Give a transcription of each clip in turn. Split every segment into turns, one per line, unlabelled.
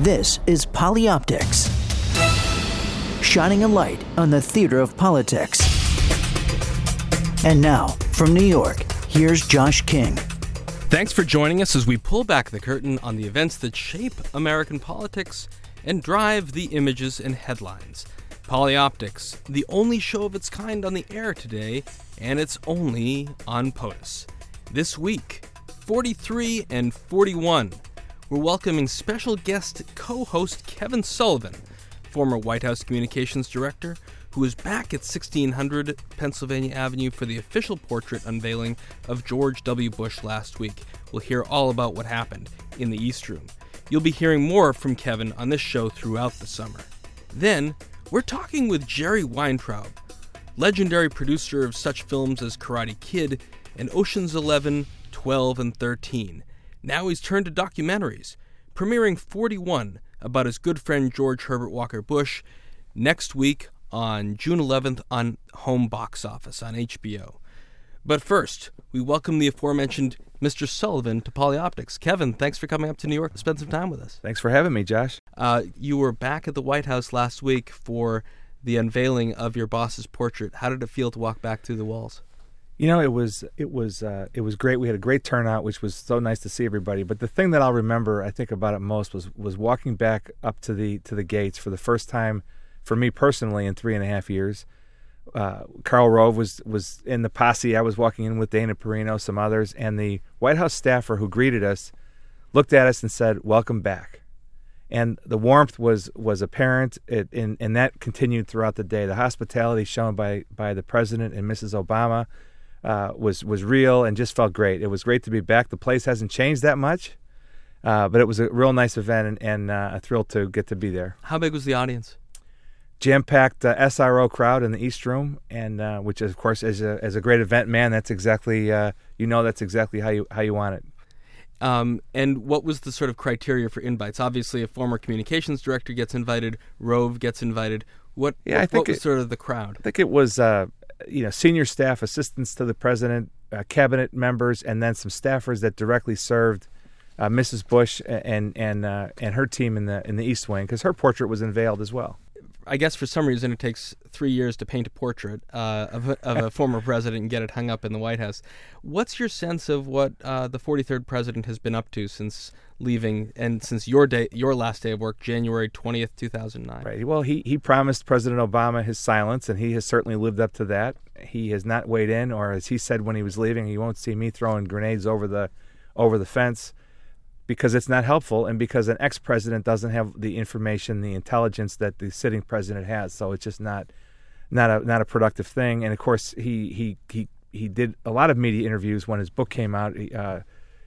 This is Polyoptics, shining a light on the theater of politics. And now, from New York, here's Josh King.
Thanks for joining us as we pull back the curtain on the events that shape American politics and drive the images and headlines. Polyoptics, the only show of its kind on the air today, and it's only on POTUS. This week, 43 and 41, we're welcoming special guest co host Kevin Sullivan, former White House Communications Director, who is back at 1600 Pennsylvania Avenue for the official portrait unveiling of George W. Bush last week. We'll hear all about what happened in the East Room. You'll be hearing more from Kevin on this show throughout the summer. Then, we're talking with Jerry Weintraub, legendary producer of such films as Karate Kid and Ocean's 11, 12, and 13. Now he's turned to documentaries, premiering 41 about his good friend George Herbert Walker Bush next week on June 11th on Home Box Office on HBO. But first, we welcome the aforementioned Mr. Sullivan to Polyoptics. Kevin, thanks for coming up to New York to spend some time with us.
Thanks for having me, Josh.
Uh, you were back at the White House last week for the unveiling of your boss's portrait. How did it feel to walk back through the walls?
You know, it was it was uh, it was great. We had a great turnout, which was so nice to see everybody. But the thing that I'll remember, I think about it most, was was walking back up to the to the gates for the first time for me personally in three and a half years uh, Karl Rove was was in the posse. I was walking in with Dana Perino, some others, and the White House staffer who greeted us looked at us and said, "Welcome back." And the warmth was was apparent, it, and and that continued throughout the day. The hospitality shown by by the president and Mrs. Obama uh, was was real and just felt great. It was great to be back. The place hasn't changed that much, uh, but it was a real nice event and, and uh, a thrill to get to be there.
How big was the audience?
jam-packed uh, SRO crowd in the East Room, and uh, which of course as a as a great event man, that's exactly uh, you know that's exactly how you how you want it.
Um, and what was the sort of criteria for invites? Obviously, a former communications director gets invited, Rove gets invited. What? Yeah, what, I think what was it, sort of the crowd.
I think it was uh, you know senior staff, assistants to the president, uh, cabinet members, and then some staffers that directly served. Uh, Mrs. Bush and and and her team in the in the East Wing because her portrait was unveiled as well.
I guess for some reason it takes three years to paint a portrait uh, of, a, of a former president and get it hung up in the White House. What's your sense of what uh, the 43rd president has been up to since leaving and since your day, your last day of work, January 20th, 2009?
Right. Well, he he promised President Obama his silence, and he has certainly lived up to that. He has not weighed in, or as he said when he was leaving, he won't see me throwing grenades over the over the fence because it's not helpful and because an ex-president doesn't have the information, the intelligence that the sitting president has. So it's just not not a not a productive thing. And of course, he he he he did a lot of media interviews when his book came out, uh,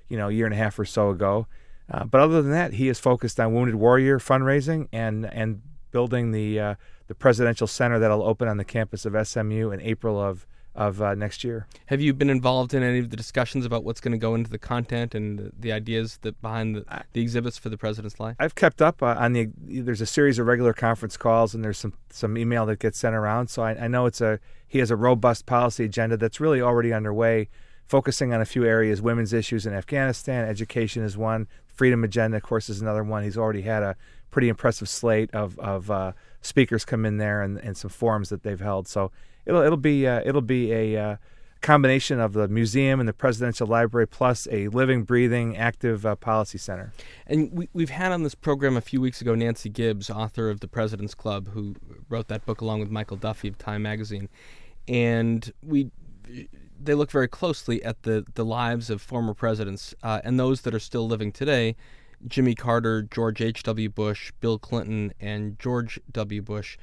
you know, a year and a half or so ago. Uh, but other than that, he is focused on Wounded Warrior fundraising and and building the uh, the presidential center that'll open on the campus of SMU in April of of uh, next year.
Have you been involved in any of the discussions about what's going to go into the content and the, the ideas that behind the, the, exhibits for the president's life?
I've kept up uh, on the. There's a series of regular conference calls, and there's some some email that gets sent around. So I, I know it's a he has a robust policy agenda that's really already underway, focusing on a few areas: women's issues in Afghanistan, education is one, freedom agenda, of course, is another one. He's already had a pretty impressive slate of of uh, speakers come in there and, and some forums that they've held. So it'll it'll be uh, it'll be a uh, combination of the museum and the presidential library plus a living, breathing, active uh, policy center.
And we, we've had on this program a few weeks ago Nancy Gibbs, author of The President's Club, who wrote that book along with Michael Duffy of Time Magazine, and we they look very closely at the the lives of former presidents uh, and those that are still living today. Jimmy Carter, George H.W. Bush, Bill Clinton, and George W. Bush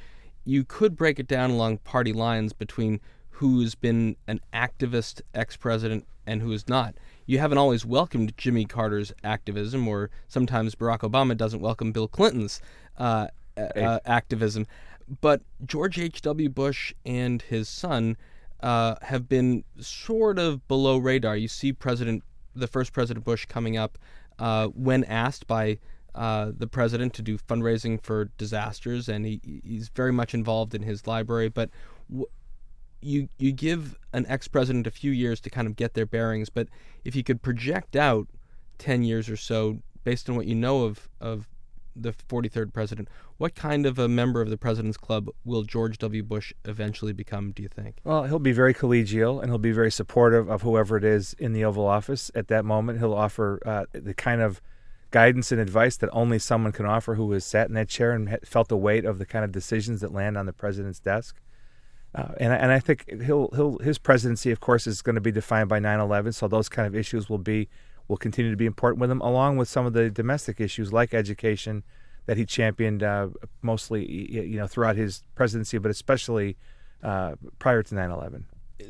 you could break it down along party lines between who's been an activist ex president and who is not. You haven't always welcomed Jimmy Carter's activism, or sometimes Barack Obama doesn't welcome Bill Clinton's uh, uh, activism. But George H.W. Bush and his son uh, have been sort of below radar. You see President, the first President Bush coming up uh, when asked by uh, the president to do fundraising for disasters, and he, he's very much involved in his library. But w- you you give an ex president a few years to kind of get their bearings, but if you could project out ten years or so, based on what you know of of the 43rd president. What kind of a member of the President's Club will George W. Bush eventually become, do you think?
Well, he'll be very collegial and he'll be very supportive of whoever it is in the Oval Office at that moment. He'll offer uh, the kind of guidance and advice that only someone can offer who has sat in that chair and felt the weight of the kind of decisions that land on the president's desk. Uh, and and I think he'll he'll his presidency, of course, is going to be defined by 9/11. So those kind of issues will be will continue to be important with him, along with some of the domestic issues like education that he championed uh, mostly you know throughout his presidency, but especially uh, prior to 9/11.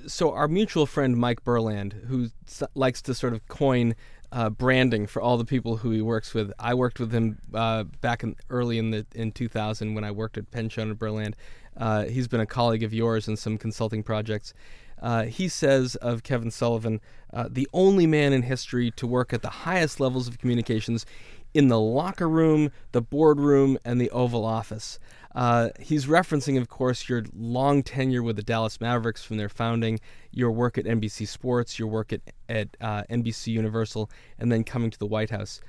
So our mutual friend Mike Berland, who likes to sort of coin uh, branding for all the people who he works with. I worked with him uh, back in early in the in 2000 when I worked at Penn Schoen and Berland. Uh, he's been a colleague of yours in some consulting projects. Uh, he says of Kevin Sullivan, uh, the only man in history to work at the highest levels of communications in the locker room, the boardroom, and the Oval Office. Uh, he's referencing, of course, your long tenure with the Dallas Mavericks from their founding, your work at NBC Sports, your work at, at uh, NBC Universal, and then coming to the White House.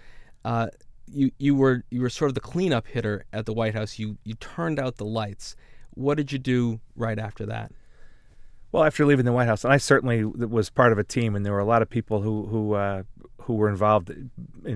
Uh, you you were you were sort of the cleanup hitter at the White House. You you turned out the lights. What did you do right after that?
Well, after leaving the White House, and I certainly was part of a team, and there were a lot of people who who uh, who were involved in,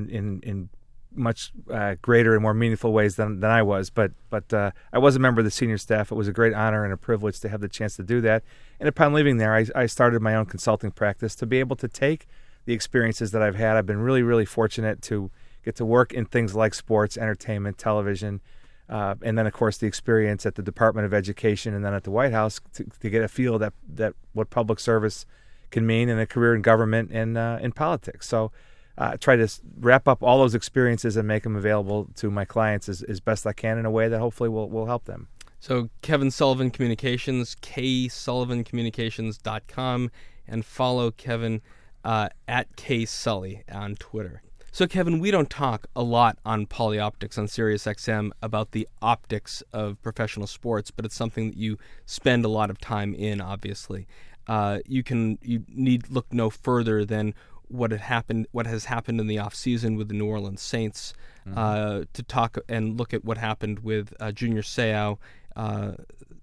in, in much uh, greater and more meaningful ways than, than I was. But but uh, I was a member of the senior staff. It was a great honor and a privilege to have the chance to do that. And upon leaving there, I, I started my own consulting practice to be able to take the experiences that I've had. I've been really really fortunate to get to work in things like sports, entertainment, television, uh, and then of course the experience at the Department of Education and then at the White House to, to get a feel that that what public service can mean in a career in government and uh, in politics. So. Uh, try to wrap up all those experiences and make them available to my clients as, as best I can in a way that hopefully will, will help them.
So Kevin Sullivan Communications, ksullivancommunications.com, and follow Kevin uh, at ksully on Twitter. So, Kevin, we don't talk a lot on PolyOptics on SiriusXM about the optics of professional sports, but it's something that you spend a lot of time in. Obviously, uh, you can you need look no further than what had happened, what has happened in the off season with the New Orleans Saints, mm-hmm. uh, to talk and look at what happened with uh, Junior Seau, uh,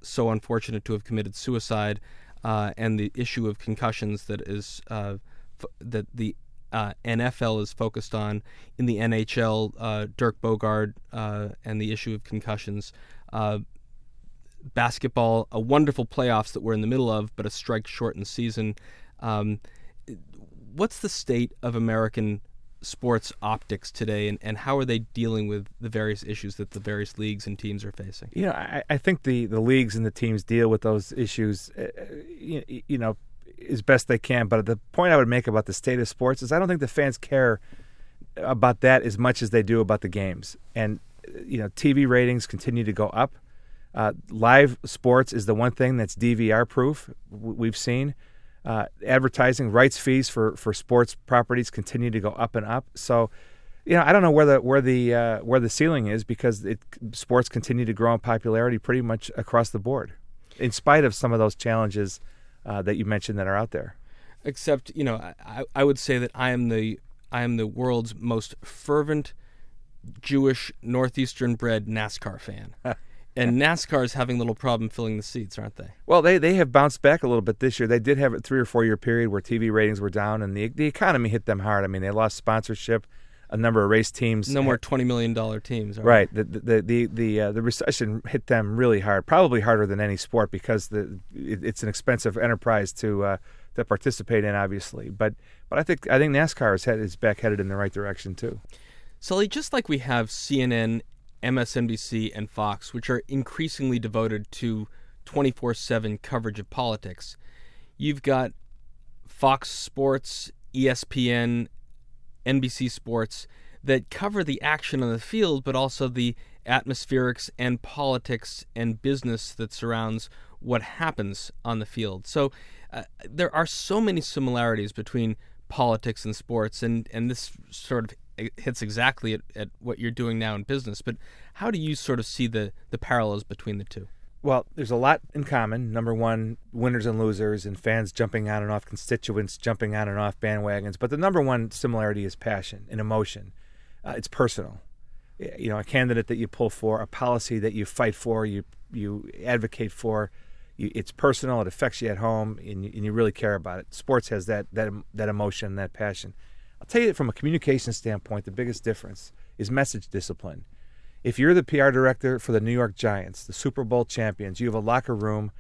so unfortunate to have committed suicide, uh, and the issue of concussions that is uh, f- that the uh, NFL is focused on in the NHL, uh, Derek Boogaard uh, and the issue of concussions. Uh, basketball, a wonderful playoffs that we're in the middle of, but a strike shortened season. Um, what's the state of American sports optics today, and, and how are they dealing with the various issues that the various leagues and teams are facing?
You know, I, I think the, the leagues and the teams deal with those issues, uh, you, you know, as best they can. But the point I would make about the state of sports is I don't think the fans care about that as much as they do about the games. And you know, TV ratings continue to go up. Uh, live sports is the one thing that's DVR proof. We've seen uh, advertising rights fees for, for sports properties continue to go up and up. So, you know, I don't know where the where the uh, where the ceiling is because it, sports continue to grow in popularity pretty much across the board, in spite of some of those challenges uh, that you mentioned that are out there.
Except, you know, I, I would say that I am the I am the world's most fervent Jewish northeastern bred NASCAR fan. and NASCAR is having a little problem filling the seats, aren't they?
Well, they they have bounced back a little bit this year. They did have a three or four year period where TV ratings were down, and the the economy hit them hard. I mean, they lost sponsorship a number of race teams.
No more twenty million dollar teams.
Right. The the the the, uh, the, recession hit them really hard, probably harder than any sport because the it, it's an expensive enterprise to uh, to participate in, obviously. But but I think I think NASCAR is head is back headed in the right direction too.
Sully, just like we have CNN, MSNBC, and Fox, which are increasingly devoted to twenty four seven coverage of politics, you've got Fox Sports, ESPN, NBC Sports that cover the action on the field, but also the atmospherics and politics and business that surrounds what happens on the field. So uh, there are so many similarities between politics and sports, and, and this sort of hits exactly at, at what you're doing now in business. But how do you sort of see the, the parallels between the two?
Well, there's a lot in common. Number one, winners and losers, and fans jumping on and off, constituents jumping on and off bandwagons. But the number one similarity is passion and emotion. Uh, it's personal. you know, a candidate that you pull for, a policy that you fight for, you you advocate for. You, it's personal. It affects you at home, and you, and you really care about it. Sports has that that that emotion, that passion. I'll tell you that from a communication standpoint, the biggest difference is message discipline. If you're the PR director for the New York Giants, the Super Bowl champions, you have a locker room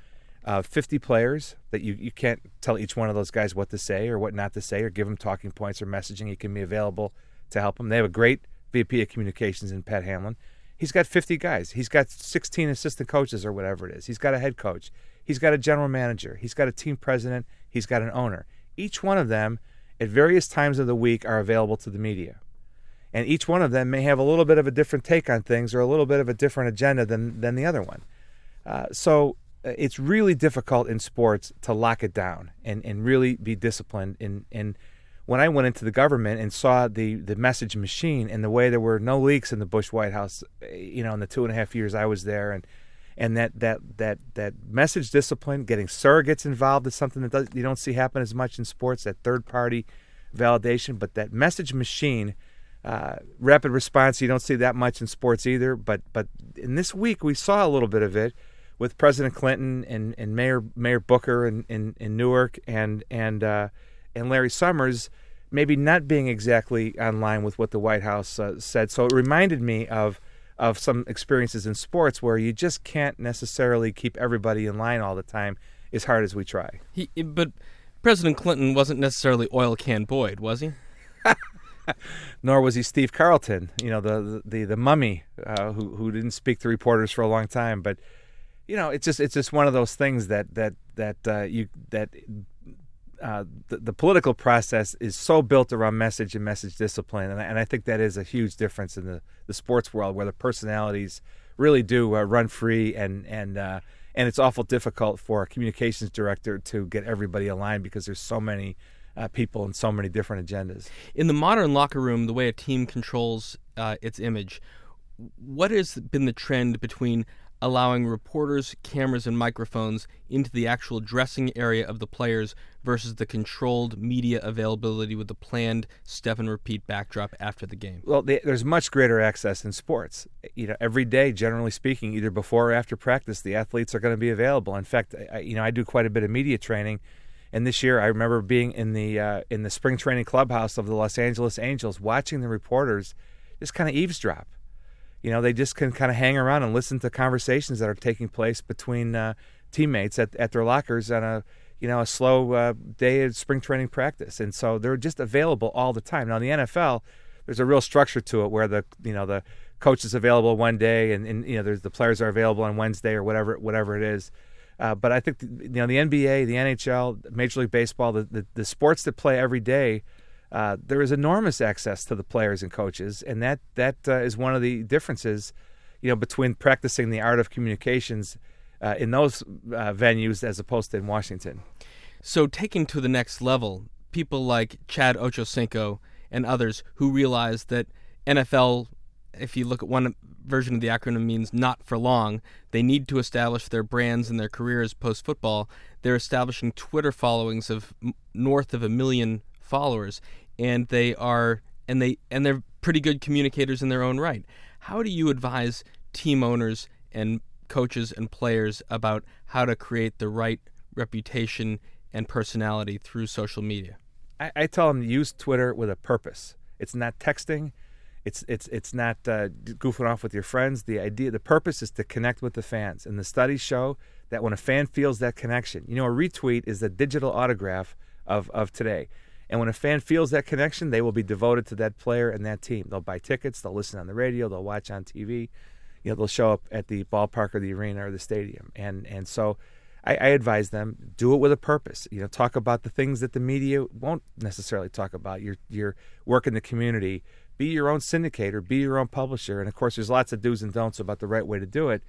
of 50 players that you, you can't tell each one of those guys what to say or what not to say or give them talking points or messaging. You can be available to help them. They have a great VP of communications in Pat Hanlon. He's got 50 guys. He's got 16 assistant coaches or whatever it is. He's got a head coach. He's got a general manager. He's got a team president. He's got an owner. Each one of them at various times of the week are available to the media. And each one of them may have a little bit of a different take on things or a little bit of a different agenda than, than the other one. Uh, so uh, it's really difficult in sports to lock it down and, and really be disciplined. And, and when I went into the government and saw the, the message machine and the way there were no leaks in the Bush White House, uh, you know, in the two and a half years I was there, and and that that that that message discipline, getting surrogates involved is something that does, you don't see happen as much in sports. That third party validation, but that message machine, uh, rapid response, you don't see that much in sports either. But but in this week we saw a little bit of it with President Clinton and, and Mayor Mayor Booker in, in, in Newark and and uh, and Larry Summers maybe not being exactly on line with what the White House uh, said. So it reminded me of of some experiences in sports where you just can't necessarily keep everybody in line all the time as hard as we try.
He, but President Clinton wasn't necessarily oil can Boyd, was he?
Nor was he Steve Carlton, you know, the the the mummy uh, who who didn't speak to reporters for a long time. But you know, it's just it's just one of those things that that that uh, you that uh, the, the, political process is so built around message and message discipline, and I, and I think that is a huge difference in the, the sports world where the personalities really do uh, run free, and and uh, and it's awful difficult for a communications director to get everybody aligned because there's so many uh, people and so many different agendas.
In the modern locker room, the way a team controls uh, its image, what has been the trend between allowing reporters, cameras, and microphones into the actual dressing area of the players versus the controlled media availability with the planned step and repeat backdrop after the game?
Well, there's much greater access in sports. You know, every day, generally speaking, either before or after practice, the athletes are going to be available. In fact, I, you know, I do quite a bit of media training. And this year, I remember being in the uh, in the spring training clubhouse of the Los Angeles Angels, watching the reporters just kind of eavesdrop you know, they just can kind of hang around and listen to conversations that are taking place between uh, teammates at, at their lockers on a you know a slow uh, day of spring training practice, and so they're just available all the time. Now in the NFL, there's a real structure to it where the you know the coach is available one day, and, and you know there's the players are available on Wednesday or whatever whatever it is. Uh, but I think you know the NBA, the NHL, Major League Baseball, the, the, the sports that play every day uh, there is enormous access to the players and coaches, and that that uh, is one of the differences, you know, between practicing the art of communications uh, in those uh, venues as opposed to in Washington.
So, taking to the next level, people like Chad Ochocinco and others who realize that NFL, if you look at one version of the acronym, means not for long. They need to establish their brands and their careers post football. They're establishing Twitter followings of north of a million followers and they are and they and they're pretty good communicators in their own right. How do you advise team owners and coaches and players about how to create the right reputation and personality through social media?
I, I tell them use Twitter with a purpose. It's not texting. It's it's it's not uh, goofing off with your friends. The idea, the purpose is to connect with the fans, and the studies show that when a fan feels that connection, you know, a retweet is the digital autograph of of today. And when a fan feels that connection, they will be devoted to that player and that team. They'll buy tickets, they'll listen on the radio, they'll watch on TV. You know, they'll show up at the ballpark or the arena or the stadium. And and so I, I advise them do it with a purpose. You know, talk about the things that the media won't necessarily talk about. Your your work in the community. Be your own syndicator. Be your own publisher. And of course, there's lots of do's and don'ts about the right way to do it.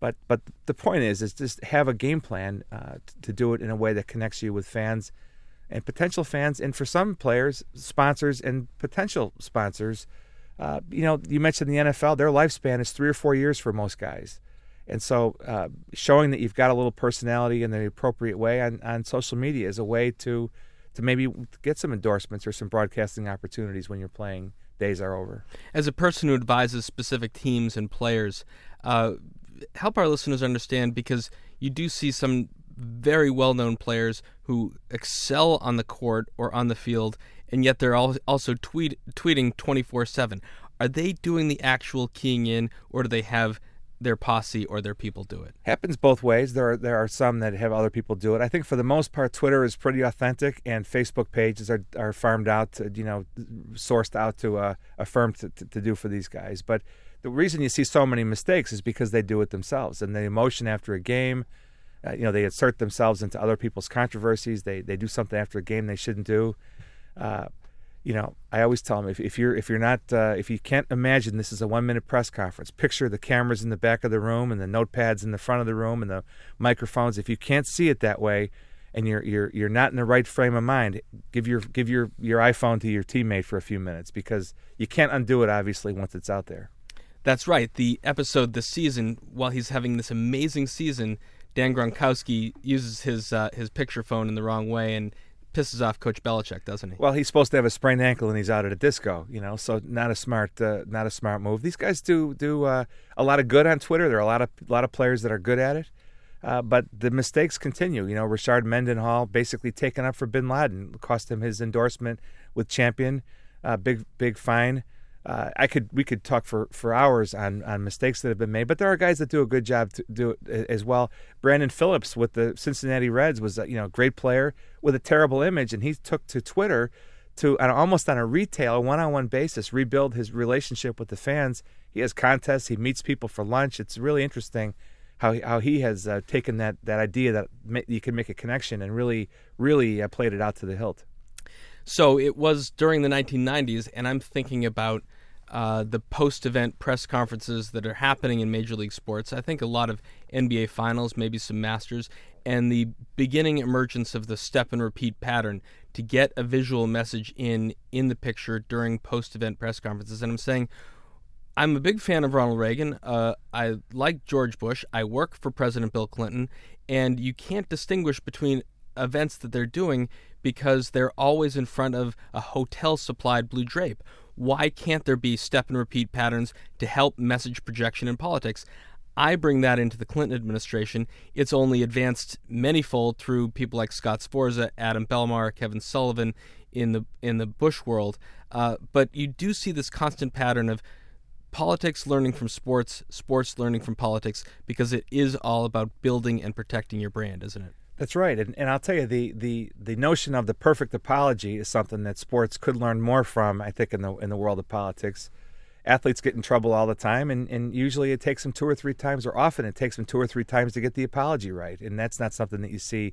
But but the point is, is just have a game plan uh, to do it in a way that connects you with fans and potential fans, and for some players, sponsors, and potential sponsors. Uh, you know, you mentioned the NFL; their lifespan is three or four years for most guys, and so uh, showing that you've got a little personality in the appropriate way on, on social media is a way to to maybe get some endorsements or some broadcasting opportunities when you're playing days are over.
As a person who advises specific teams and players, uh, help our listeners understand because you do see some very well known players who excel on the court or on the field, and yet they're also tweet, tweeting 24 7. Are they doing the actual keying in, or do they have their posse or their people do it?
Happens both ways. There are there are some that have other people do it. I think for the most part, Twitter is pretty authentic, and Facebook pages are, are farmed out, to, you know, sourced out to uh, a, a firm to, to, to do for these guys. But the reason you see so many mistakes is because they do it themselves, and the emotion after a game uh, you know, they insert themselves into other people's controversies. They they do something after a game they shouldn't do. Uh, you know, I always tell them if, if you're if you're not uh, if you can't imagine this is a one minute press conference, picture the cameras in the back of the room and the notepads in the front of the room and the microphones. If you can't see it that way, and you're you're you're not in the right frame of mind, give your give your your iPhone to your teammate for a few minutes because you can't undo it obviously once it's out there.
That's right. The episode this season, while he's having this amazing season, Dan Gronkowski uses his uh, his picture phone in the wrong way and pisses off Coach Belichick, doesn't he?
Well, he's supposed to have a sprained ankle and he's out at a disco, you know. So not a smart uh, not a smart move. These guys do do uh, a lot of good on Twitter. There are a lot of a lot of players that are good at it. Uh, but the mistakes continue. You know, Rashard Mendenhall basically taken up for Bin Laden, cost him his endorsement with Champion, uh, big big fine uh, I could we could talk for, for hours on, on mistakes that have been made, but there are guys that do a good job to do it as well. Brandon Phillips with the Cincinnati Reds was a, you know great player with a terrible image, and he took to Twitter to almost on a retail one on one basis rebuild his relationship with the fans. He has contests, he meets people for lunch. It's really interesting how how he has uh, taken that that idea that you can make a connection and really really uh, played it out to the hilt.
So it was during the 1990s, and I'm thinking about uh, the post event press conferences that are happening in Major League Sports. I think a lot of NBA finals, maybe some Masters, and the beginning emergence of the step and repeat pattern to get a visual message in in the picture during post event press conferences. And I'm saying, I'm a big fan of Ronald Reagan. Uh, I like George Bush. I work for President Bill Clinton, and you can't distinguish between events that they're doing because they're always in front of a hotel supplied blue drape. Why can't there be step and repeat patterns to help message projection in politics? I bring that into the Clinton administration. It's only advanced manyfold through people like Scott Sforza, Adam Belmar, Kevin Sullivan in the in the Bush world. Uh, but you do see this constant pattern of politics learning from sports, sports learning from politics, because it is all about building and protecting your brand, isn't it?
That's right, and, and I'll tell you the, the the notion of the perfect apology is something that sports could learn more from. I think in the in the world of politics, athletes get in trouble all the time, and, and usually it takes them two or three times, or often it takes them two or three times to get the apology right, and that's not something that you see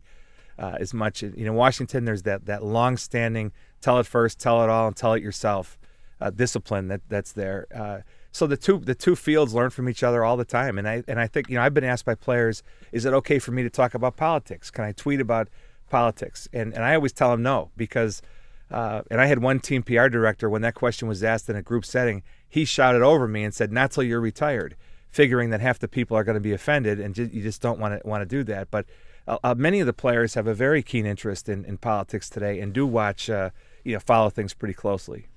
uh, as much. You know, Washington, there's that that long-standing tell it first, tell it all, and tell it yourself uh, discipline that that's there. Uh, so the two the two fields learn from each other all the time, and I and I think you know I've been asked by players, is it okay for me to talk about politics? Can I tweet about politics? And and I always tell them no because. Uh, and I had one team PR director when that question was asked in a group setting. He shouted over me and said, "Not till you're retired," figuring that half the people are going to be offended, and you just don't want to want to do that. But uh, uh, many of the players have a very keen interest in, in politics today and do watch, uh, you know, follow things pretty closely.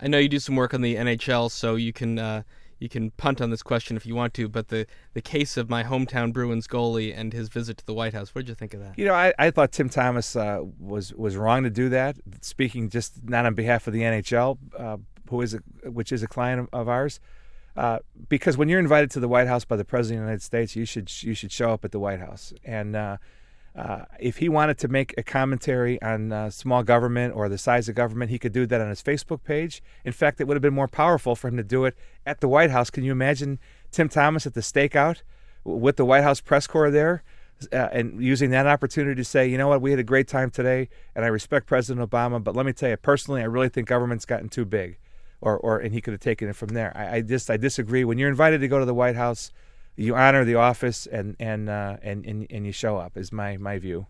I know you do some work on the NHL, so you can uh, you can punt on this question if you want to. But the the case of my hometown Bruins goalie and his visit to the White House, what did you think of that?
You know, I, I thought Tim Thomas uh, was was wrong to do that. Speaking just not on behalf of the NHL, uh, who is a, which is a client of, ours. Uh, because when you're invited to the White House by the President of the United States, you should you should show up at the White House. And uh, if he wanted to make a commentary on uh, small government or the size of government, he could do that on his Facebook page. In fact, it would have been more powerful for him to do it at the White House. Can you imagine Tim Thomas at the stakeout with the White House press corps there? Uh, and using that opportunity to say, you know what, we had a great time today, and I respect President Obama, but let me tell you personally, I really think government's gotten too big, or, or and he could have taken it from there. I, I just I disagree. When you're invited to go to the White House, you honor the office and and uh, and, and and you show up is my my view.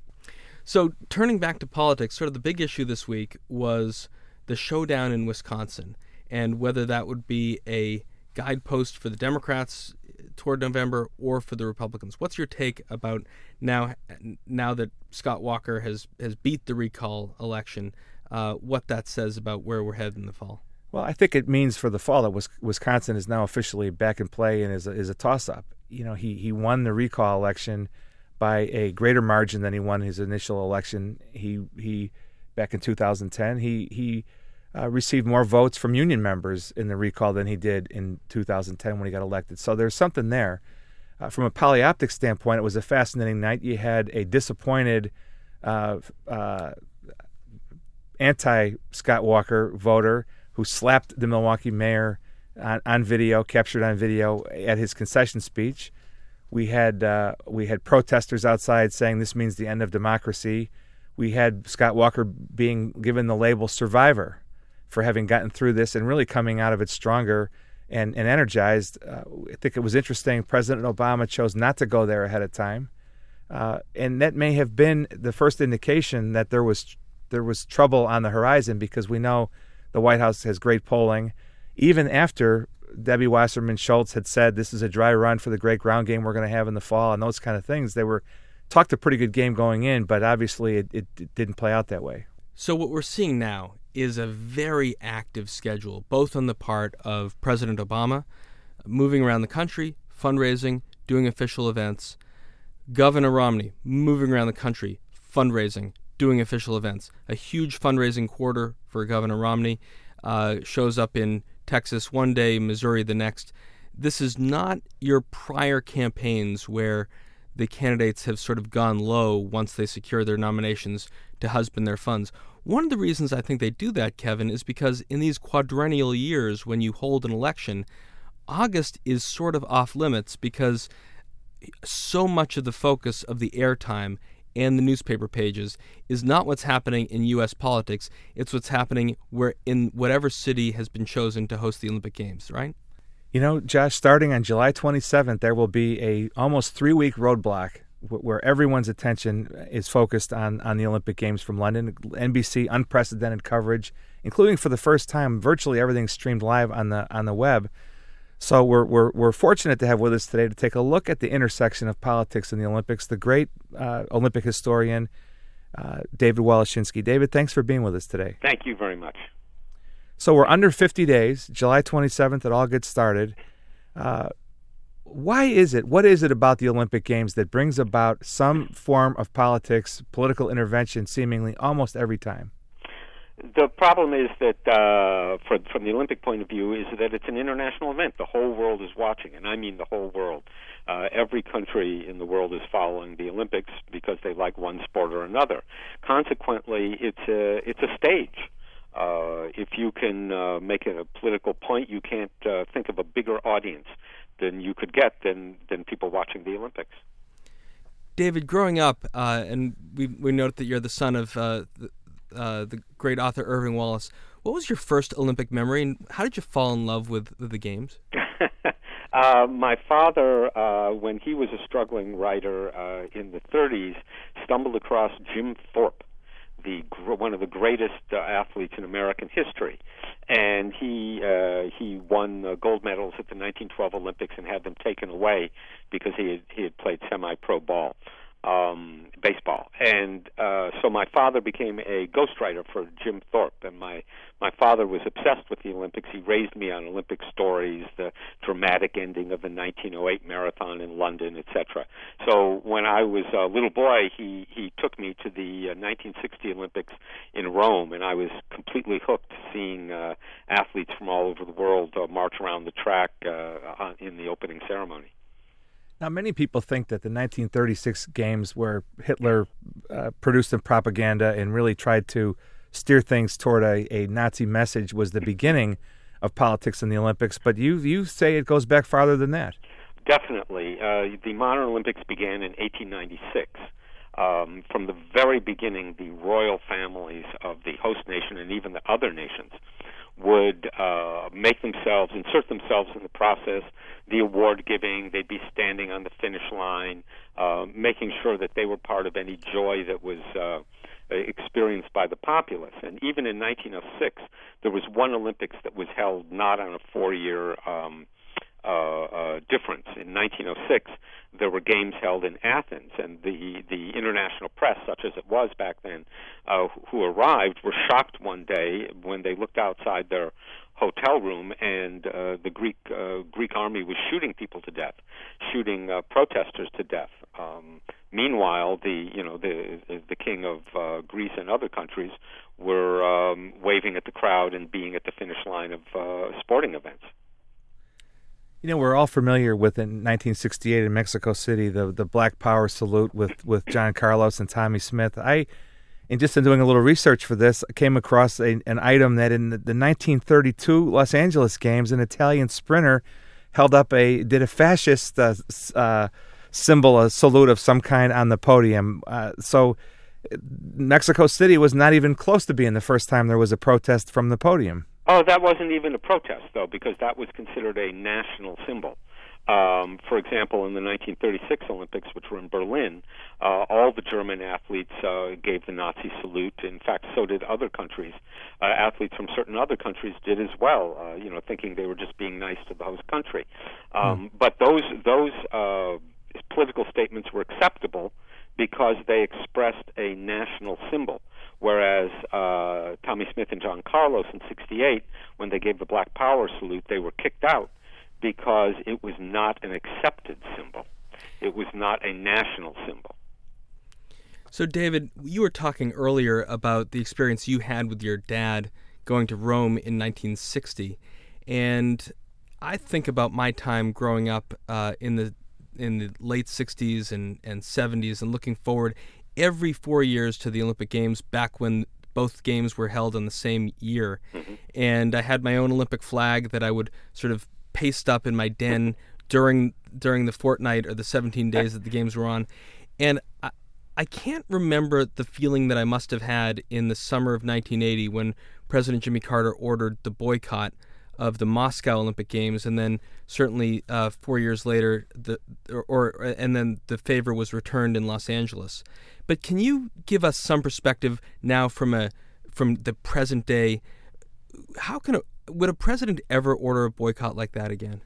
So turning back to politics, sort of the big issue this week was the showdown in Wisconsin and whether that would be a guidepost for the Democrats toward November or for the Republicans. What's your take about now now that Scott Walker has has beat the recall election? Uh, what that says about where we're headed in the fall?
Well, I think it means for the fall that Wisconsin is now officially back in play and is a, is a toss-up. You know, he he won the recall election by a greater margin than he won his initial election. He he back in 2010 he he uh, received more votes from union members in the recall than he did in 2010 when he got elected. So there's something there. Uh, from a polyoptic standpoint, it was a fascinating night. You had a disappointed uh, uh anti Scott Walker voter who slapped the Milwaukee mayor on, on, video, captured on video at his concession speech. We had uh, we had protesters outside saying this means the end of democracy. We had Scott Walker being given the label survivor for having gotten through this and really coming out of it stronger and, and energized. Uh, I think it was interesting. President Obama chose not to go there ahead of time, uh, and that may have been the first indication that there was there was trouble on the horizon because we know the White House has great polling. Even after Debbie Wasserman Schultz had said this is a dry run for the great ground game we're going to have in the fall and those kind of things, they were talked a pretty good game going in, but obviously it, it, it didn't play out that way.
So what we're seeing now is a very active schedule, both on the part of President Obama, moving around the country, fundraising, doing official events, Governor Romney moving around the country, fundraising, doing official events. A huge fundraising quarter for Governor Romney uh, shows up in Texas one day, Missouri the next. This is not your prior campaigns where the candidates have sort of gone low once they secure their nominations to husband their funds. One of the reasons I think they do that, Kevin, is because in these quadrennial years when you hold an election, August is sort of off limits because so much of the focus of the airtime and the newspaper pages is not what's happening in U.S. politics. It's what's happening where in whatever city has been chosen to host the Olympic Games, right?
You know, Josh, starting on July 27th, there will be a almost three week roadblock where everyone's attention is focused on, on the Olympic Games from London. NBC unprecedented coverage, including for the first time, virtually everything streamed live on the on the web. So we're, we're, we're fortunate to have with us today to take a look at the intersection of politics and the Olympics. The great uh, Olympic historian uh, David Wallechinsky. David, thanks for being with us today.
Thank you very much.
So we're under 50 days. July 27th, it all gets started. Uh, why is it? What is it about the Olympic Games that brings about some form of politics, political intervention, seemingly almost every time?
The problem is that, uh, for, from the Olympic point of view, is that it's an international event. The whole world is watching, and I mean the whole world. Uh, every country in the world is following the Olympics because they like one sport or another. Consequently, it's a it's a stage. Uh, if you can uh, make it a political point, you can't uh, think of a bigger audience than you could get than than people watching the Olympics.
David, growing up, uh, and we we note that you're the son of uh, uh, the great author Irving Wallace. What was your first Olympic memory, and how did you fall in love with, the games?
uh, my father, uh, when he was a struggling writer uh, in the 30s, stumbled across Jim Thorpe, the one of the greatest uh, athletes in American history, and he uh, he won uh, gold medals at the 1912 Olympics and had them taken away because he had, he had played semi-pro ball um, baseball, and uh, so my father became a ghostwriter for Jim Thorpe, and my my father was obsessed with the Olympics. He raised me on Olympic stories, the dramatic ending of the 1908 marathon in London, etc. So when I was a little boy, he he took me to the uh, 1960 Olympics in Rome, and I was completely hooked seeing uh, athletes from all over the world uh, march around the track uh, in the opening ceremony.
Now, many people think that the 1936 games, where Hitler uh, produced the propaganda and really tried to steer things toward a, a Nazi message, was the beginning of politics in the Olympics. But you you say it goes back farther than that.
Definitely, uh, the modern Olympics began in 1896. Um, from the very beginning, the royal families of the host nation and even the other nations would uh, make themselves, insert themselves in the process, the award giving. They'd be standing on the finish line, uh, making sure that they were part of any joy that was uh, experienced by the populace. And even in 1906, there was one Olympics that was held not on a four year um, uh, uh, difference. In 1906, there were games held in Athens, and the the international press, such as it was back then, uh, who arrived, were shocked one day when they looked outside their hotel room, and uh, the Greek uh, Greek army was shooting people to death, shooting uh, protesters to death. Um, meanwhile, the you know the the king of uh, Greece and other countries were um, waving at the crowd and being at the finish line of uh, sporting events.
You know, we're all familiar with in 1968 in Mexico City the the Black Power salute with with John Carlos and Tommie Smith. I and just in doing a little research for this, I came across a, an item that in the, the 1932 Los Angeles games, an Italian sprinter held up a did a fascist uh, uh, symbol, a salute of some kind on the podium. Uh, so Mexico City was not even close to being the first time there was a protest from the podium.
Oh, that wasn't even a protest though, because that was considered a national symbol. Um, for example, in the 1936 Olympics, which were in Berlin, uh, all the German athletes uh, gave the Nazi salute. In fact, so did other countries. Uh, athletes from certain other countries did as well. Uh, you know, thinking they were just being nice to the host country. Um, mm. But those those uh, political statements were acceptable because they expressed a national symbol. Whereas uh, Tommie Smith and John Carlos in '68, when they gave the Black Power salute, they were kicked out because it was not an accepted symbol. It was not a national symbol.
So, David, you were talking earlier about the experience you had with your dad going to Rome in 1960, and I think about my time growing up uh, in the in the late 60s and, and 70s and looking forward every four years to the Olympic Games back when both games were held in the same year. Mm-hmm. And I had my own Olympic flag that I would sort of paste up in my den during during the fortnight or the 17 days that the games were on, and I, I can't remember the feeling that I must have had in the summer of 1980 when President Jimmy Carter ordered the boycott of the Moscow Olympic Games, and then certainly uh, four years later, the or, or, and then the favor was returned in Los Angeles. But can you give us some perspective now from a from the present day? How can a, would a president ever order a boycott like that again?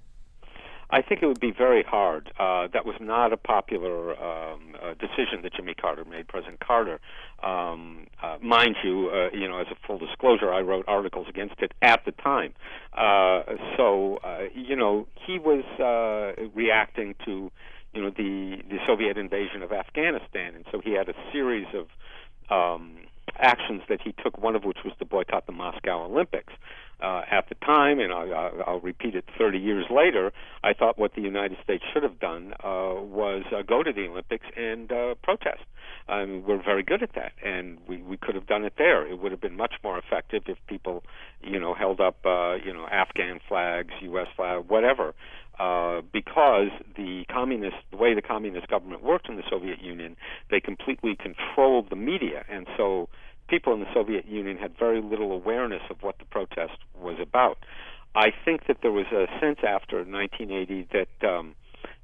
I think it would be very hard. Uh, that was not a popular um, uh, decision that Jimmy Carter made, President Carter. Um, uh, mind you, uh, you know, as a full disclosure, I wrote articles against it at the time. Uh, so, uh, you know, he was uh, reacting to, you know, the the Soviet invasion of Afghanistan, and so he had a series of um, actions that he took. One of which was to boycott the Moscow Olympics uh, at the time, and I'll, I'll repeat it 30 years later, I thought what the United States should have done uh, was uh, go to the Olympics and uh, protest. Um, we're very good at that, and we, we could have done it there. It would have been much more effective if people, you know, held up, uh, you know, Afghan flags, U.S. flag, whatever, uh, because the communist, the way the communist government worked in the Soviet Union, they completely controlled the media, and so people in the Soviet Union had very little awareness of what the protest was about. I think that there was a sense after 1980 that um,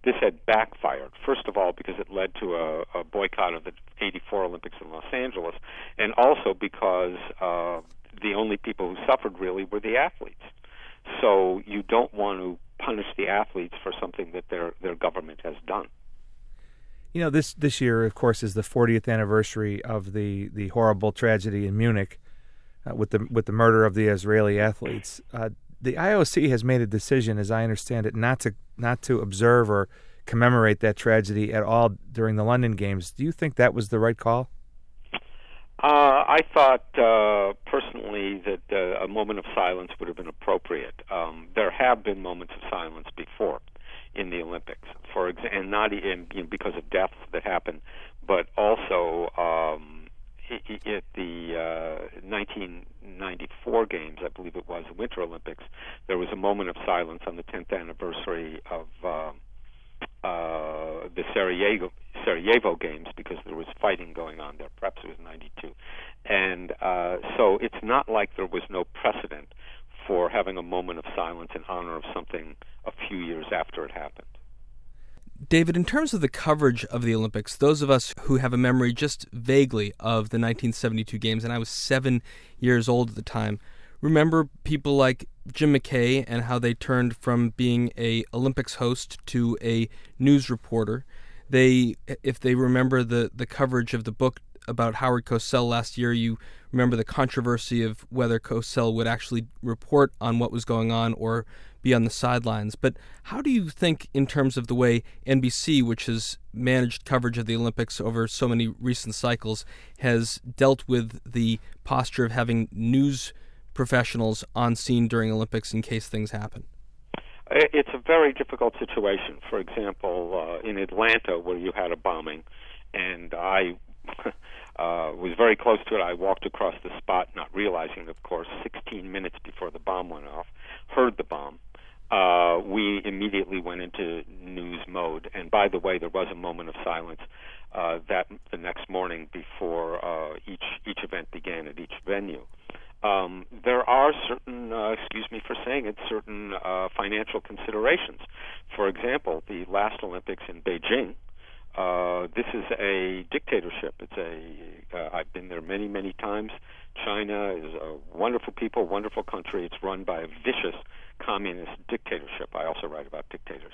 this had backfired. First of all, because it led to a, a boycott of the 84 Olympics in Los Angeles, and also because uh, the only people who suffered really were the athletes. So you don't want to punish the athletes for something that their their government has done.
You know, this this year, of course, is the 40th anniversary of the the horrible tragedy in Munich uh, with the with the murder of the Israeli athletes. Uh, the IOC has made a decision, as I understand it, not to not to observe or commemorate that tragedy at all during the London Games. Do you think that was the right call?
Uh, I thought uh, personally that uh, a moment of silence would have been appropriate. Um, there have been moments of silence before in the Olympics, for ex- and not in, you know, because of deaths that happen, but also um, at the uh, 1994 games, I believe it was, the Winter Olympics, there was a moment of silence on the 10th anniversary of uh, uh, the Sarajevo, Sarajevo games because there was fighting going on there. Perhaps it was 92. And uh, so it's not like there was no precedent for having a moment of silence in honor of something a few years after it happened.
David, in terms of the coverage of the Olympics, those of us who have a memory just vaguely of the 1972 games, and I was seven years old at the time, remember people like Jim McKay and how they turned from being a Olympics host to a news reporter. They, if they remember the, the coverage of the book about Howard Cosell last year. You remember the controversy of whether Cosell would actually report on what was going on or be on the sidelines. But how do you think, in terms of the way NBC, which has managed coverage of the Olympics over so many recent cycles, has dealt with the posture of having news professionals on scene during Olympics in case things happen?
It's a very difficult situation. For example, uh, in Atlanta, where you had a bombing, and I uh, was very close to it. I walked across the spot, not realizing, of course, 16 minutes before the bomb went off, heard the bomb. Uh, we immediately went into news mode. And by the way, there was a moment of silence uh, that the next morning before uh, each each event began at each venue. Um, there are certain, uh, excuse me for saying it, certain uh, financial considerations. For example, the last Olympics in Beijing, uh, this is a dictatorship. It's a. Uh, I've been there many, many times. China is a wonderful people, wonderful country. It's run by a vicious communist dictatorship. I also write about dictators,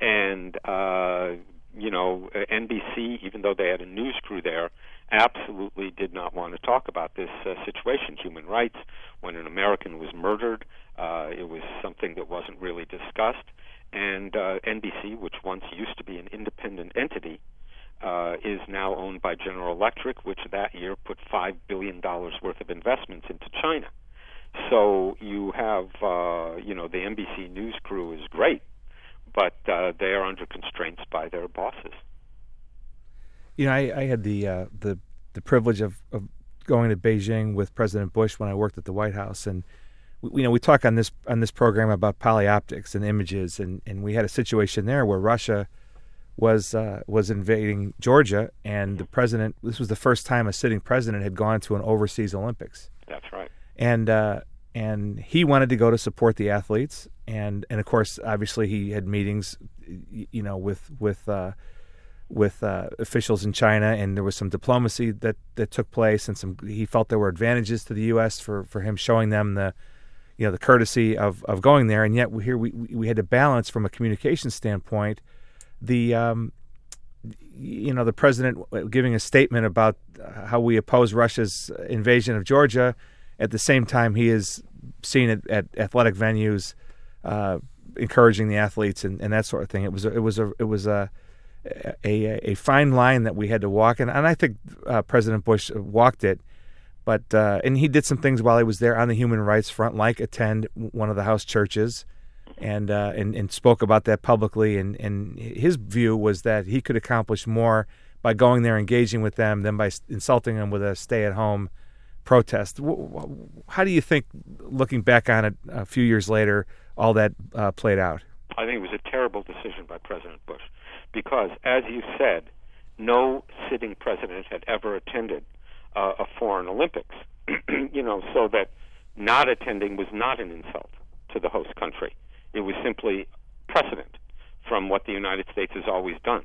and uh, you know, NBC, even though they had a news crew there, absolutely did not want to talk about this uh, situation. Human rights, when an American was murdered, uh, it was something that wasn't really discussed. And uh, NBC, which once used to be an independent entity, uh, is now owned by General Electric, which that year put $5 billion worth of investments into China. So you have, uh, you know, the NBC News crew is great, but uh, they are under constraints by their bosses.
You know, I, I had the uh, the the privilege of, of going to Beijing with President Bush when I worked at the White House, and we, you know we talk on this on this program about polyoptics and images, and, and we had a situation there where Russia was uh, was invading Georgia, and the president. This was the first time a sitting president had gone to an overseas Olympics.
That's right.
And uh, and he wanted to go to support the athletes, and and of course, obviously, he had meetings, you know, with with. Uh, with uh, officials in China, and there was some diplomacy that, that took place, and some he felt there were advantages to the U.S. for, for him showing them the you know the courtesy of, of going there, and yet here we we had to balance from a communication standpoint the um, you know the president giving a statement about how we oppose Russia's invasion of Georgia. At the same time, he is seen at, at athletic venues, uh, encouraging the athletes and, and that sort of thing. It was a, it was a it was a a, a fine line that we had to walk, and, and I think uh, President Bush walked it. But uh, and he did some things while he was there on the human rights front, like attend one of the house churches, and uh, and, and spoke about that publicly. And, and his view was that he could accomplish more by going there, engaging with them, than by insulting them with a stay-at-home protest. How do you think, looking back on it a few years later, all that uh, played out?
I think it was a terrible decision by President Bush because, as you said, no sitting president had ever attended uh, a foreign Olympics. you know, so that not attending was not an insult to the host country. It was simply precedent from what the United States has always done.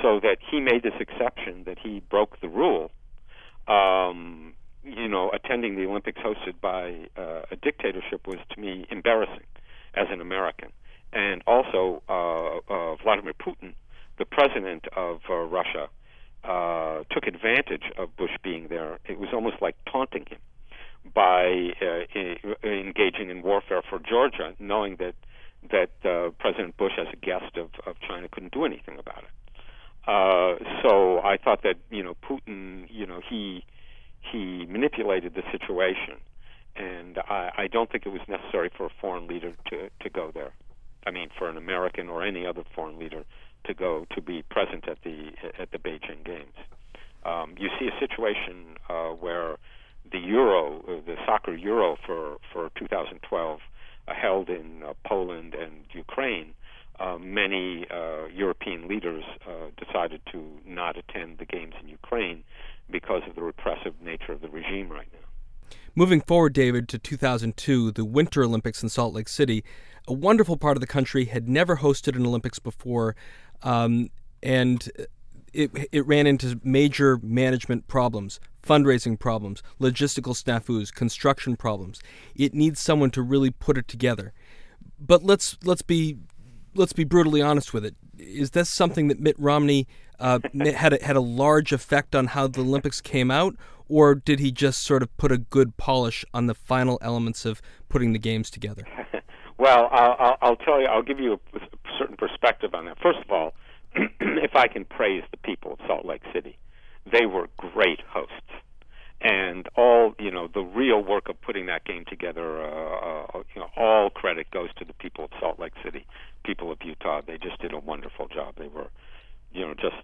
So that he made this exception, that he broke the rule. Um, you know, attending the Olympics hosted by uh, a dictatorship was to me embarrassing as an American. And also, uh, uh, Vladimir Putin the president of uh, Russia uh, took advantage of Bush being there. It was almost like taunting him by uh, engaging in warfare for Georgia, knowing that that uh, President Bush, as a guest of, of China, couldn't do anything about it. Uh, so I thought that you know Putin, you know he he manipulated the situation, and I, I don't think it was necessary for a foreign leader to to go there. I mean, for an American or any other foreign leader to go to be present at the at the Beijing Games. Um, you see a situation uh, where the Euro, uh, the soccer Euro for for 2012, uh, held in uh, Poland and Ukraine. Uh, many uh, European leaders decided to not attend the games in Ukraine because of the repressive nature of the regime right now.
Moving forward, David, to 2002, the Winter Olympics in Salt Lake City, a wonderful part of the country had never hosted an Olympics before. Um, and it, it ran into major management problems, fundraising problems, logistical snafus, construction problems. It needs someone to really put it together. But let's let's be let's be brutally honest with it. Is this something that Mitt Romney uh, had a, had a large effect on how the Olympics came out, or did he just sort of put a good polish on the final elements of putting the games together?
well, I'll, I'll tell you. I'll give you a, certain perspective on that. First of all, if I can praise the people of Salt Lake City, they were great hosts and all you know the real work of putting that game together uh, uh, you know all credit goes to the people of Salt Lake City people of Utah they just did a wonderful job they were you know just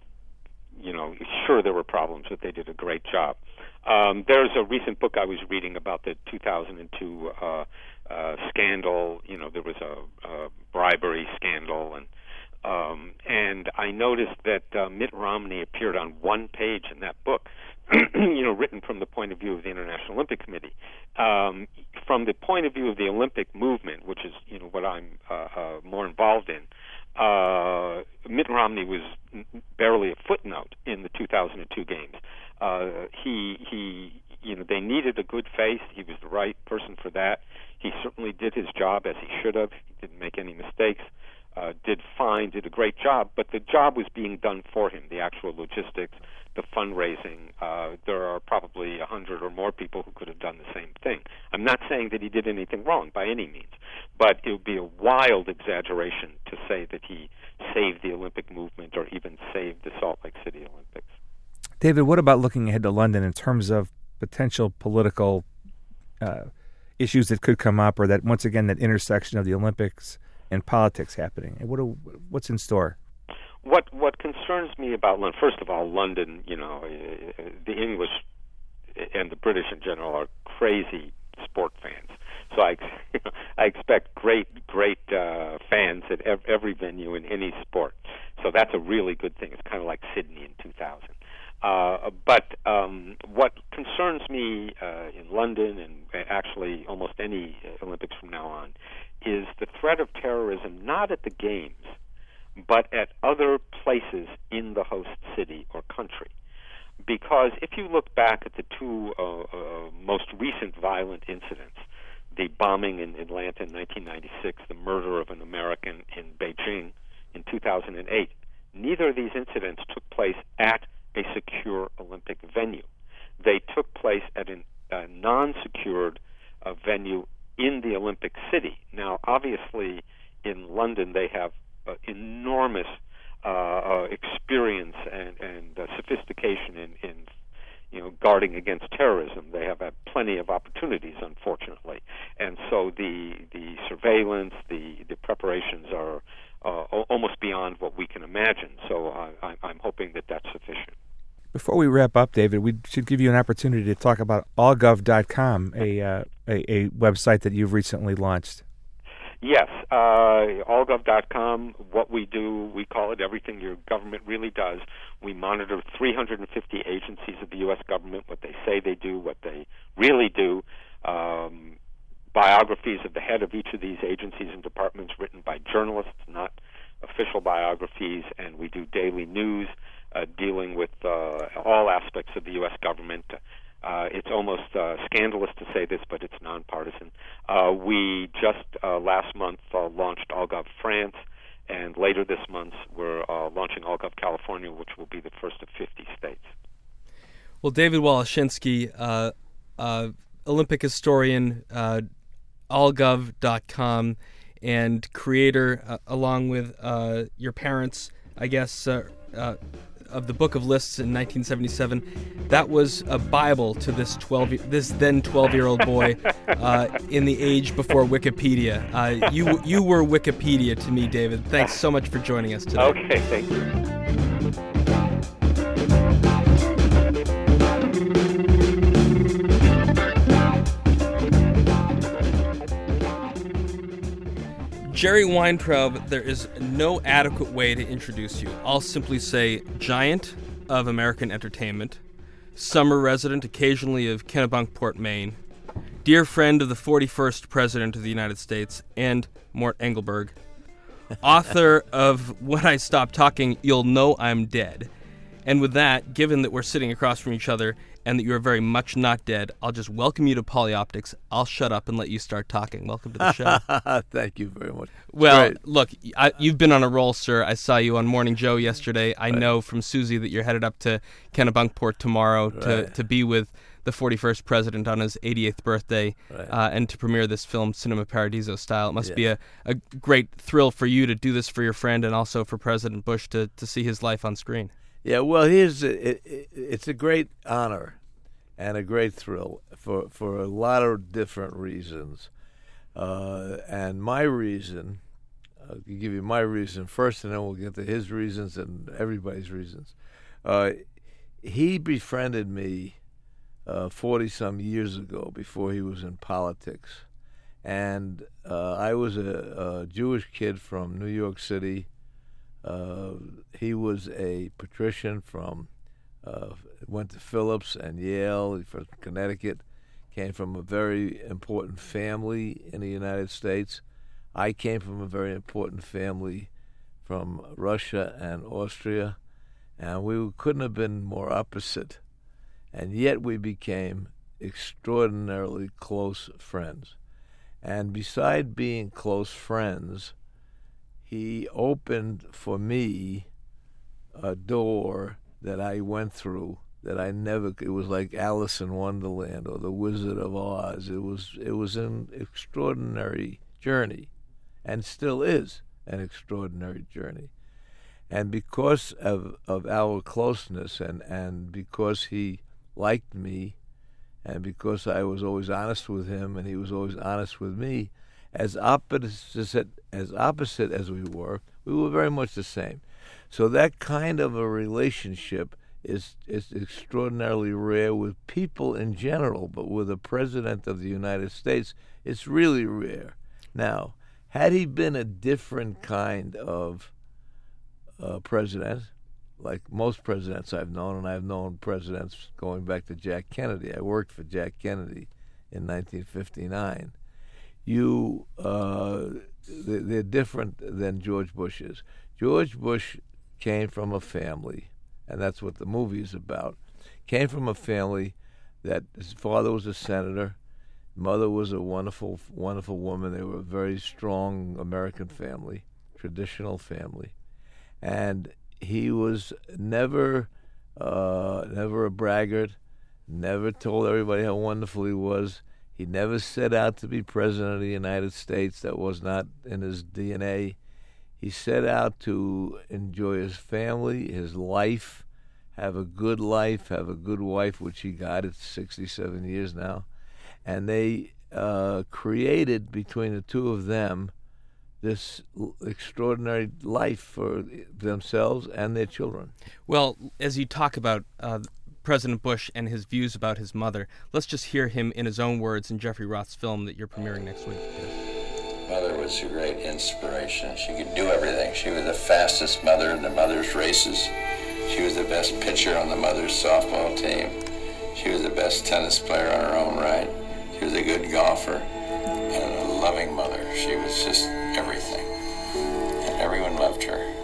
you know sure there were problems but they did a great job um, there's a recent book I was reading about the 2002 uh, uh, scandal you know there was a, a bribery scandal and um, and I noticed that uh, Mitt Romney appeared on one page in that book you know, written from the point of view of the International Olympic Committee. Um, from the point of view of the Olympic movement, which is you know what I'm uh, uh, more involved in, uh, Mitt Romney was barely a footnote in the 2002 games. Uh, he he you know they needed a good face. He was the right person for that. He certainly did his job as he should have. He didn't make any mistakes uh, did fine, did a great job, but the job was being done for him. The actual logistics, the fundraising. Uh, there are probably a hundred or more people who could have done the same thing. I'm not saying that he did anything wrong by any means, but it would be a wild exaggeration to say that he saved the Olympic movement or even saved the Salt Lake City Olympics.
David, what about looking ahead to London in terms of potential political uh, issues that could come up, or that once again that intersection of the Olympics? and politics happening? What are, what's in store?
What what concerns me about London? First of all, London. You know, uh, the English and the British in general are crazy sport fans. So I, I expect great, great uh, fans at every venue in any sport. So that's a really good thing. It's kind of like Sydney in 2000. Uh, but um, what concerns me uh, in London and actually almost any Olympics from now on is the threat of terrorism not at the games, but at other places in the host city or country. Because if you look back at the two uh, uh, most recent violent incidents, the bombing in Atlanta in 1996, the murder of an American in Beijing in 2008, neither of these incidents took place at a secure Olympic venue. They took place at an, a non secured uh, venue in the Olympic City. Now, obviously, in London, they have uh, enormous uh, uh, experience and, and uh, sophistication in, in you know guarding against terrorism. They have had plenty of opportunities, unfortunately, and so the the surveillance, the the preparations are uh, almost beyond what we can imagine. So I, I'm hoping that that's sufficient.
Before we wrap up, David, we should give you an opportunity to talk about allgov.com, a, uh, a, a website that you've recently launched.
Yes, uh, allgov.com. What we do, we call it everything your government really does. We monitor 350 agencies of the U.S. government, what they say they do, what they really do. Um, biographies of the head of each of these agencies and departments written by journalists, not official biographies, and we do daily news uh, dealing with uh, all aspects of the U.S. government. Uh, it's almost uh, scandalous to say this, but it's nonpartisan. Uh, we just uh, last month launched AllGov France, and later this month we're launching AllGov California, which will be the first of 50 states.
Well, David Wallechinsky, uh, Olympic historian, allgov.com, and creator, uh, along with uh, your parents, I guess, uh, uh, of the Book of Lists in 1977. That was a bible to this 12 this then 12 year old boy uh, in the age before Wikipedia. Uh, you you were Wikipedia to me, David. Thanks so much for joining us today.
Okay, thank you.
Jerry Weintraub, there is no adequate way to introduce you. I'll simply say giant of American entertainment, summer resident occasionally of Kennebunkport, Maine, dear friend of the 41st President of the United States, and Mort Engelberg, author of When I Stop Talking, You'll Know I'm Dead. And with that, given that we're sitting across from each other, and that you are very much not dead, I'll just welcome you to Polyoptics. I'll shut up and let you start talking. Welcome to the show.
Thank you very much.
Well,
Great.
look, I, you've been on a roll, sir. I saw you on Morning Joe yesterday. I know from Susie that you're headed up to Kennebunkport tomorrow to,
Right.
to be with the 41st president on his 88th birthday
Right.
uh, and to premiere this film, Cinema Paradiso style. It must be a, a great thrill for you to do this for your friend and also for President Bush to, to see his life on screen.
Yeah, well, here's it, it, it's a great honor and a great thrill for for a lot of different reasons. Uh, and my reason, I'll give you my reason first, and then we'll get to his reasons and everybody's reasons. Uh, he befriended me forty some years ago before he was in politics, and uh, I was a, a Jewish kid from New York City. Uh, he was a patrician from uh, went to Phillips and Yale from Connecticut. Came from a very important family in the United States. I came from a very important family from Russia and Austria, and we couldn't have been more opposite. And yet we became extraordinarily close friends. And beside being close friends, he opened for me a door that I went through that I never it was like Alice in Wonderland or the Wizard of Oz. It was it was an extraordinary journey and still is an extraordinary journey. And because of of our closeness and and because he liked me and because I was always honest with him and he was always honest with me as opposite as opposite as we were we were very much the same so that kind of a relationship is is extraordinarily rare with people in general, but with a president of the United States, it's really rare. Now, had he been a different kind of uh, president, like most presidents I've known, and I've known presidents going back to Jack Kennedy. I worked for Jack Kennedy in 1959. You, uh, they- they're different than George Bush is. George Bush came from a family, and that's what the movie is about. Came from a family that his father was a senator, mother was a wonderful, wonderful woman. They were a very strong American family, traditional family, and he was never, uh, never a braggart. Never told everybody how wonderful he was. He never set out to be president of the United States. That was not in his DNA. He set out to enjoy his family, his life, have a good life, have a good wife, which he got at 67 years now. And they uh, created between the two of them this extraordinary life for themselves and their children.
Well, as you talk about uh, President Bush and his views about his mother, let's just hear him in his own words in Jeffrey Roth's film that you're premiering next week.
Mother was a great inspiration. She could do everything. She was the fastest mother in the mother's races. She was the best pitcher on the mother's softball team. She was the best tennis player on her own right. She was a good golfer and a loving mother. She was just everything. And everyone loved her.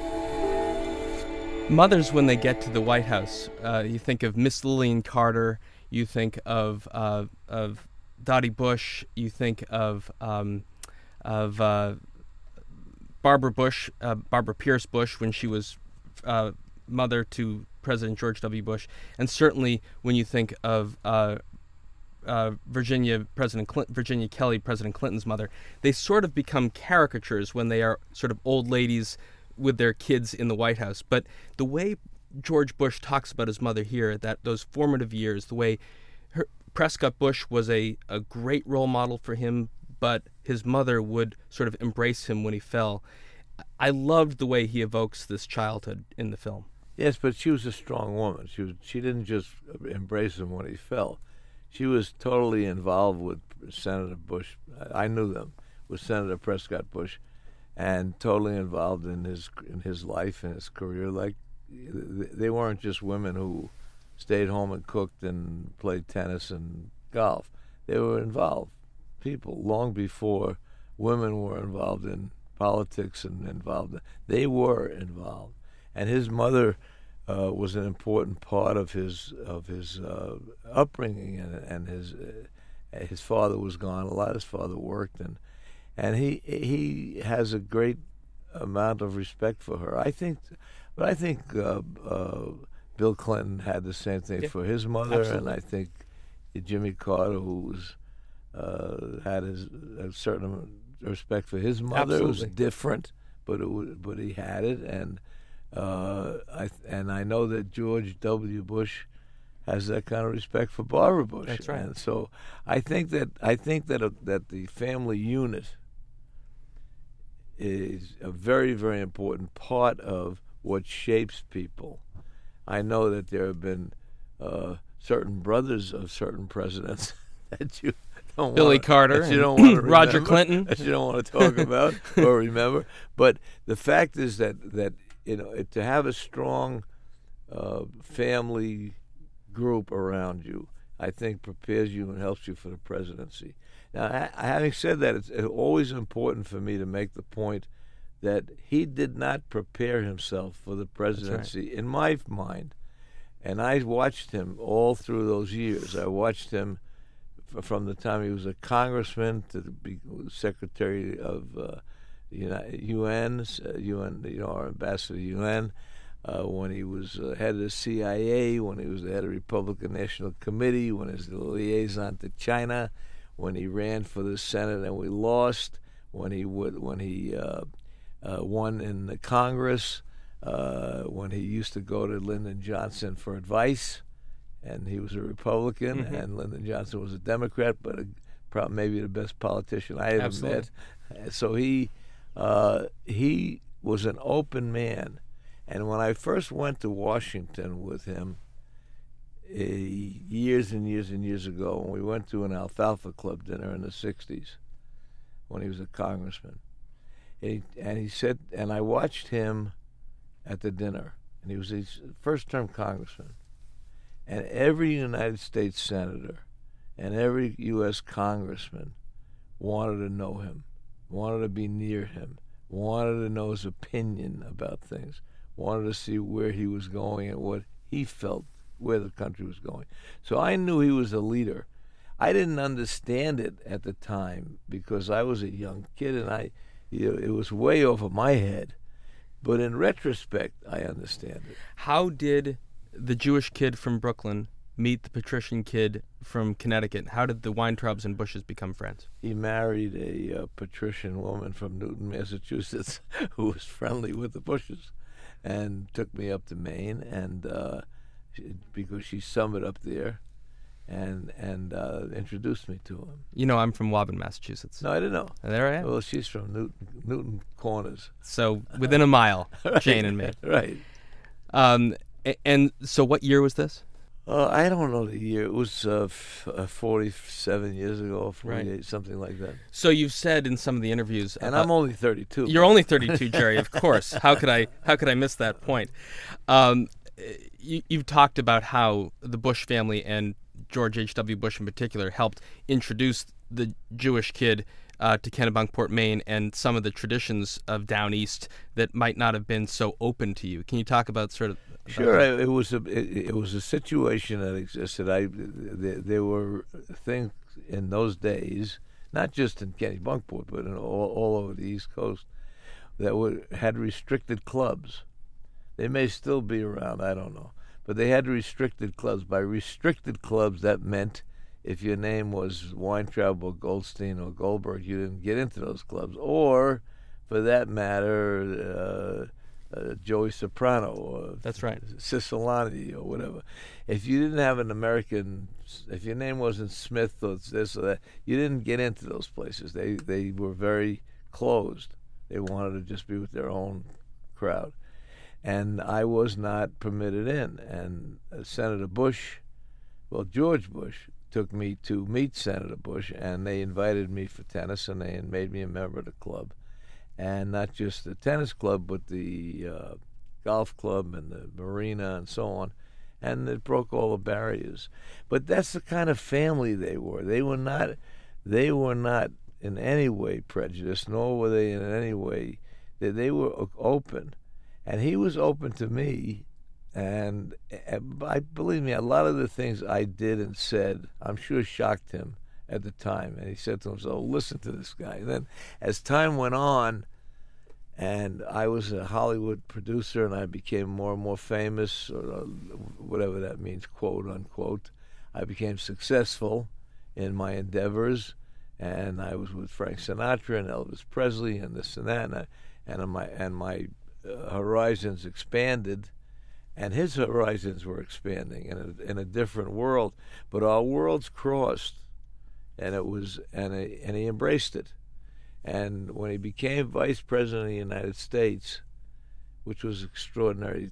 Mothers, when they get to the White House, uh, you think of Miss Lillian Carter, you think of uh, of Dottie Bush, you think of um, of uh, Barbara Bush, uh, Barbara Pierce Bush, when she was uh, mother to President George W. Bush, and certainly when you think of uh, Virginia President Clint, Virginia Kelly, President Clinton's mother, they sort of become caricatures when they are sort of old ladies with their kids in the White House. But the way George Bush talks about his mother here, that those formative years, the way her, Prescott Bush was a, a great role model for him, but his mother would sort of embrace him when he fell. I loved the way he evokes this childhood in the film.
Yes, but she was a strong woman. She was. She didn't just embrace him when he fell. She was totally involved with Senator Bush. I knew them with Senator Prescott Bush, and totally involved in his in his life and his career. Like they weren't just women who stayed home and cooked and played tennis and golf. They were involved people long before women were involved in politics and involved. They were involved, and his mother uh, was an important part of his of his uh, upbringing, and and his uh, his father was gone a lot. His father worked, and and he he has a great amount of respect for her. I think, but I think uh, uh, Bill Clinton had the same thing
Yeah,
for his mother,
absolutely.
and I think Jimmy Carter, who was uh, had his a certain respect for his mother, it was different, but it was, but he had it, and uh, I and I know that George W. Bush has that kind of respect for Barbara Bush.
That's right.
And so I think that I think that uh that the family unit is a very very important part of what shapes people. I know that there have been uh, certain brothers of certain presidents that you don't
Billy
wanna,
Carter
that you don't wanna
Roger Clinton.
that you don't want to talk about or remember. But the fact is that that you know to have a strong uh, family group around you, I think prepares you and helps you for the presidency. Now, having said that, it's uh, always important for me to make the point that he did not prepare himself for the presidency, in my mind. And I watched him all through those years. I watched him from the time he was a congressman to the secretary of uh, UN, uh, UN, you know, our ambassador to UN, uh, when he was uh, head of the CIA, when he was the head of the Republican National Committee, when he was the liaison to China, when he ran for the Senate and we lost, when he would, when he uh, uh, won in the Congress, uh, when he used to go to Lyndon Johnson for advice, and he was a Republican,
Mhm.
and Lyndon Johnson was a Democrat, but a, probably maybe the best politician I ever
Absolutely.
met. So he uh, he was an open man, and when I first went to Washington with him. Uh, years and years and years ago, when we went to an Alfalfa Club dinner in the '60s, when he was a congressman, and he, and he said, and I watched him at the dinner, and he was a first-term congressman, and every United States senator and every U.S. congressman wanted to know him, wanted to be near him, wanted to know his opinion about things, wanted to see where he was going and what he felt where the country was going. So I knew he was a leader. I didn't understand it at the time because I was a young kid and I, you know, it was way over my head. But in retrospect, I understand it.
How did the Jewish kid from Brooklyn meet the patrician kid from Connecticut? How did the Weintraubs and Bushes become friends?
He married a uh, patrician woman from Newton, Massachusetts, who was friendly with the Bushes, and took me up to Maine, and uh, because she summited up there, and and uh, introduced me to him.
You know, I'm from Woburn, Massachusetts.
No, I didn't know.
And there I am.
Well, she's from Newton, Newton Corners.
So within a mile, Jane and me.
Right.
Um, and so what year was this?
Uh, I don't know the year. It was uh, f- uh, 47 years ago, 48,
Right.
something like that.
So you've said in some of the interviews,
And I'm only 32.
You're only 32, Jerry. Of course. How could I? How could I miss that point? Um, you, you've talked about how the Bush family and George H. W. Bush in particular helped introduce the Jewish kid uh, to Kennebunkport, Maine, and some of the traditions of down east that might not have been so open to you. Can you talk about sort of? about
Sure,
that?
It was a it, it was a situation that existed. I there, there were things in those days, not just in Kennebunkport, but in all, all over the East Coast, that were had restricted clubs. They may still be around. I don't know, but they had restricted clubs. By restricted clubs, that meant if your name was Weintraub or Goldstein or Goldberg, you didn't get into those clubs, or for that matter. Uh, uh, Joey Soprano or
That's right.
Cicilline or whatever. If you didn't have an American, if your name wasn't Smith or this or that, you didn't get into those places. They they were very closed. They wanted to just be with their own crowd, and I was not permitted in. And uh, Senator Bush, well George Bush, took me to meet Senator Bush, and they invited me for tennis, and they made me a member of the club, and not just the tennis club, but the uh, golf club and the marina and so on. And it broke all the barriers. But that's the kind of family they were. They were not they were not in any way prejudiced, nor were they in any way that they were open. And he was open to me and, and I believe me, a lot of the things I did and said, I'm sure shocked him at the time. And he said to himself, "Listen to this guy." And then, as time went on, and I was a Hollywood producer, and I became more and more famous, or uh, whatever that means, quote unquote. I became successful in my endeavors, and I was with Frank Sinatra and Elvis Presley and this and that, and, I, and my and my horizons expanded, and his horizons were expanding in a, in a different world, but our worlds crossed, and it was and he, and he embraced it, and when he became vice president of the United States, which was extraordinary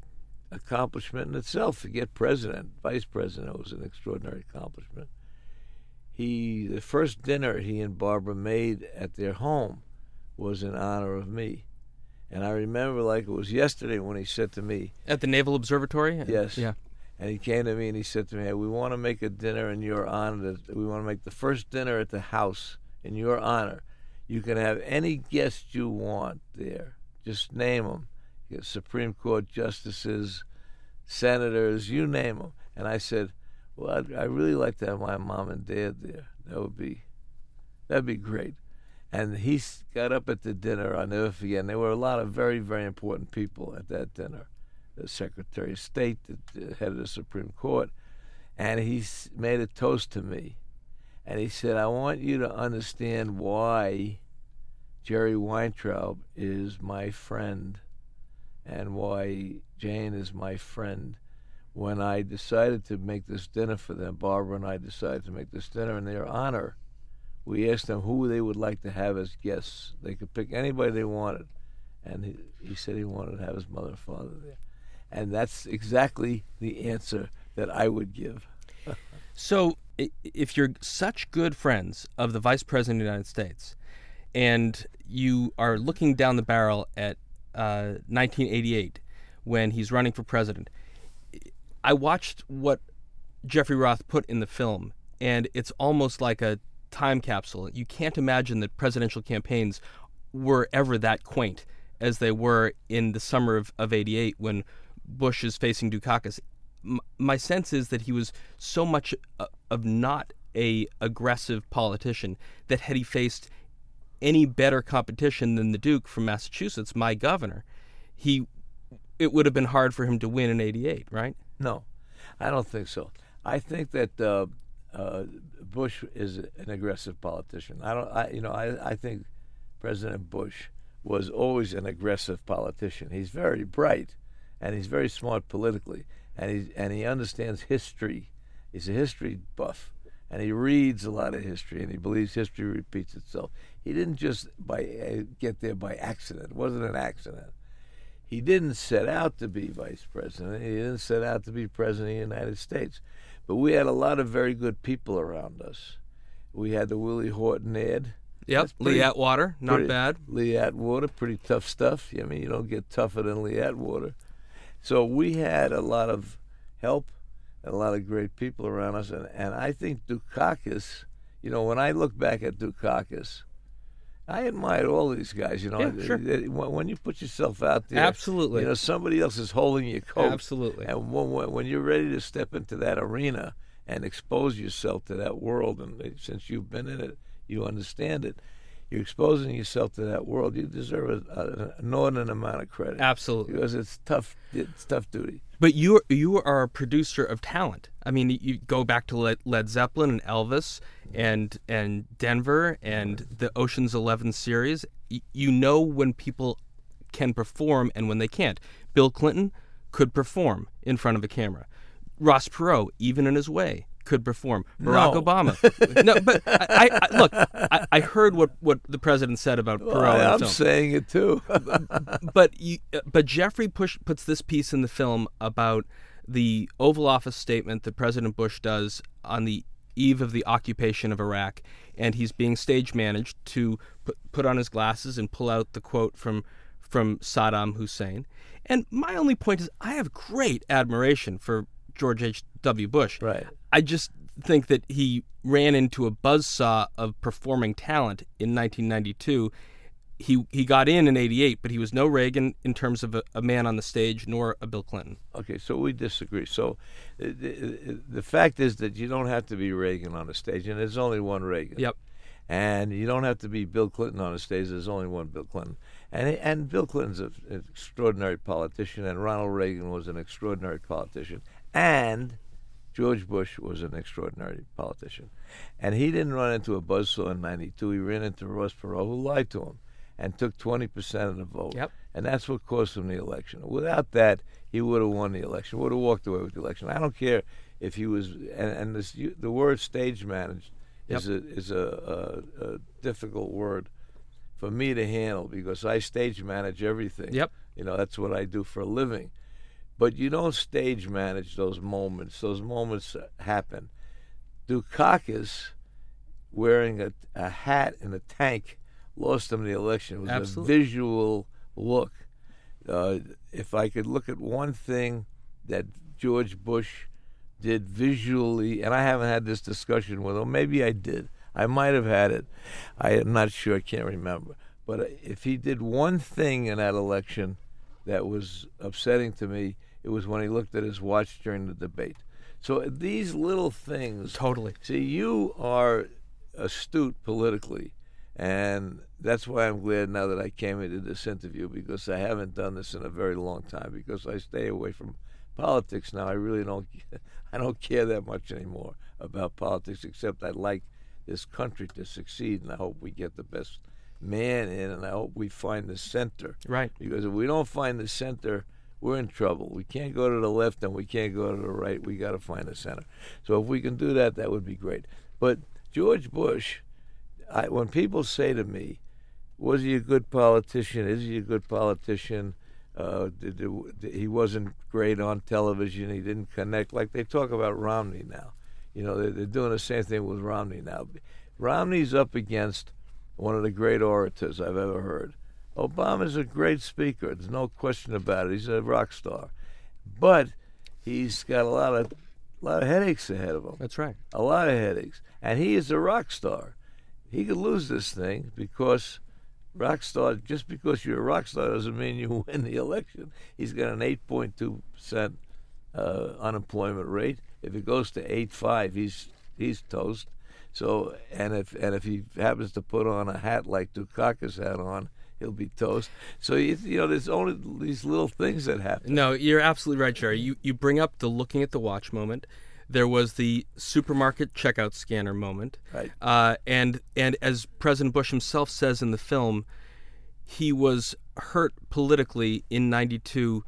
accomplishment in itself to get president, vice president was an extraordinary accomplishment. He the first dinner he and Barbara made at their home was in honor of me. And I remember like it was yesterday when he said to me
at the Naval Observatory.
Yes.
Yeah.
And he came to me and he said to me, hey, "We want to make a dinner in your honor. We want to make the first dinner at the house in your honor. You can have any guest you want there. Just name them. Supreme Court justices, senators, you name them." And I said, well, I'd, I really like to have my mom and dad there. That would be, that'd be great. And he got up at the dinner. I'll never forget. There were a lot of very, very important people at that dinner. The Secretary of State, the head of the Supreme Court, and he made a toast to me. And he said, "I want you to understand why Jerry Weintraub is my friend, and why Jane is my friend." when I decided to make this dinner for them, Barbara and I decided to make this dinner in their honor. We asked them who they would like to have as guests. They could pick anybody they wanted. And he, he said he wanted to have his mother and father there. And that's exactly the answer that I would give.
so, if you're such good friends of the Vice President of the United States, and you are looking down the barrel at uh, 1988 when he's running for president, I watched what Jeffrey Roth put in the film, and it's almost like a time capsule. You can't imagine that presidential campaigns were ever that quaint as they were in the summer of, of 88 when Bush is facing Dukakis. M- my sense is that he was so much a, of not a aggressive politician that had he faced any better competition than the Duke from Massachusetts, my governor, he it would have been hard for him to win in 88, right?
No, I don't think so. I think that uh, uh, Bush is an aggressive politician. I don't. I, you know, I, I think President Bush was always an aggressive politician. He's very bright, and he's very smart politically, and he and he understands history. He's a history buff, and he reads a lot of history, and he believes history repeats itself. He didn't just by uh, get there by accident. It wasn't an accident he didn't set out to be vice president. He didn't set out to be president of the United States. But we had a lot of very good people around us. We had the Willie Horton ad.
Yep, pretty, Lee Atwater, not
pretty,
bad.
Lee Atwater, pretty tough stuff. I mean, you don't get tougher than Lee Atwater. So we had a lot of help and a lot of great people around us. And, and I think Dukakis, you know, when I look back at Dukakis, I admire all these guys. You know,
yeah, sure.
when you put yourself out there,
absolutely.
You know, somebody else is holding your coat.
Absolutely.
And when, when you're ready to step into that arena and expose yourself to that world, and since you've been in it, you understand it. You're exposing yourself to that world. You deserve a, an inordinate amount of credit.
Absolutely,
because it's tough. It's tough duty.
But you you are a producer of talent. I mean, you go back to Led Zeppelin and Elvis and and Denver and the Ocean's Eleven series. You know when people can perform and when they can't. Bill Clinton could perform in front of a camera. Ross Perot, even in his way, could perform. Barack
no.
Obama. no, but I, I look. I, I, heard what, what the president said about Perot.
Well, I'm saying it too.
but you, but Jeffrey push, puts this piece in the film about the Oval Office statement that President Bush does on the eve of the occupation of Iraq, and he's being stage managed to put, put on his glasses and pull out the quote from from Saddam Hussein. And my only point is, I have great admiration for George H. W. Bush.
Right.
I just think that he ran into a buzzsaw of performing talent in 1992. he he got in in '88, but he was no Reagan in terms of a, a, man on the stage, nor a Bill Clinton.
Okay, so we disagree. So the, the, the, fact is that you don't have to be Reagan on the stage, and there's only one Reagan.
Yep.
And you don't have to be Bill Clinton on the stage. There's only one Bill Clinton. And and Bill Clinton's a, an extraordinary politician, and Ronald Reagan was an extraordinary politician, and George Bush was an extraordinary politician. And he didn't run into a buzzsaw in 92. He ran into Ross Perot, who lied to him and took 20% of the vote.
Yep.
And that's what cost him the election. Without that, he would have won the election, would have walked away with the election. I don't care if he was, and, and this, you, the word stage managed yep. is, a, is a, a, a difficult word for me to handle because I stage manage everything.
Yep.
You know, that's what I do for a living. But you don't stage manage those moments. Those moments happen. Dukakis wearing a, a hat and a tank lost him the election. It was
Absolutely.
a visual look. Uh, if I could look at one thing that George Bush did visually, and I haven't had this discussion with him, maybe I did. I might have had it. I am not sure. I can't remember. But if he did one thing in that election that was upsetting to me, it was when he looked at his watch during the debate. So these little things.
Totally.
See, you are astute politically and that's why I'm glad now that I came into this interview because I haven't done this in a very long time because I stay away from politics now. I really don't I don't care that much anymore about politics except I like this country to succeed and I hope we get the best man in and I hope we find the center.
Right.
Because if we don't find the center, we're in trouble. We can't go to the left and we can't go to the right. We got to find the center. So if we can do that, that would be great. But George Bush I, when people say to me, "Was he a good politician? Is he a good politician?" Uh, did, did, he wasn't great on television. He didn't connect like they talk about Romney now. You know, they're, they're doing the same thing with Romney now. Romney's up against one of the great orators I've ever heard. Obama's a great speaker. There's no question about it. He's a rock star, but he's got a lot of a lot of headaches ahead of him.
That's right.
A lot of headaches, and he is a rock star he could lose this thing because rock star just because you're a rock star doesn't mean you win the election. He's got an 8.2 percent uh, unemployment rate. If it goes to 8.5, he's he's toast. So and if and if he happens to put on a hat like Dukakis had on, he'll be toast. So you, you know, there's only these little things that happen.
No, you're absolutely right, Jerry. You you bring up the looking at the watch moment. There was the supermarket checkout scanner moment,
right.
uh, and and as President Bush himself says in the film, he was hurt politically in '92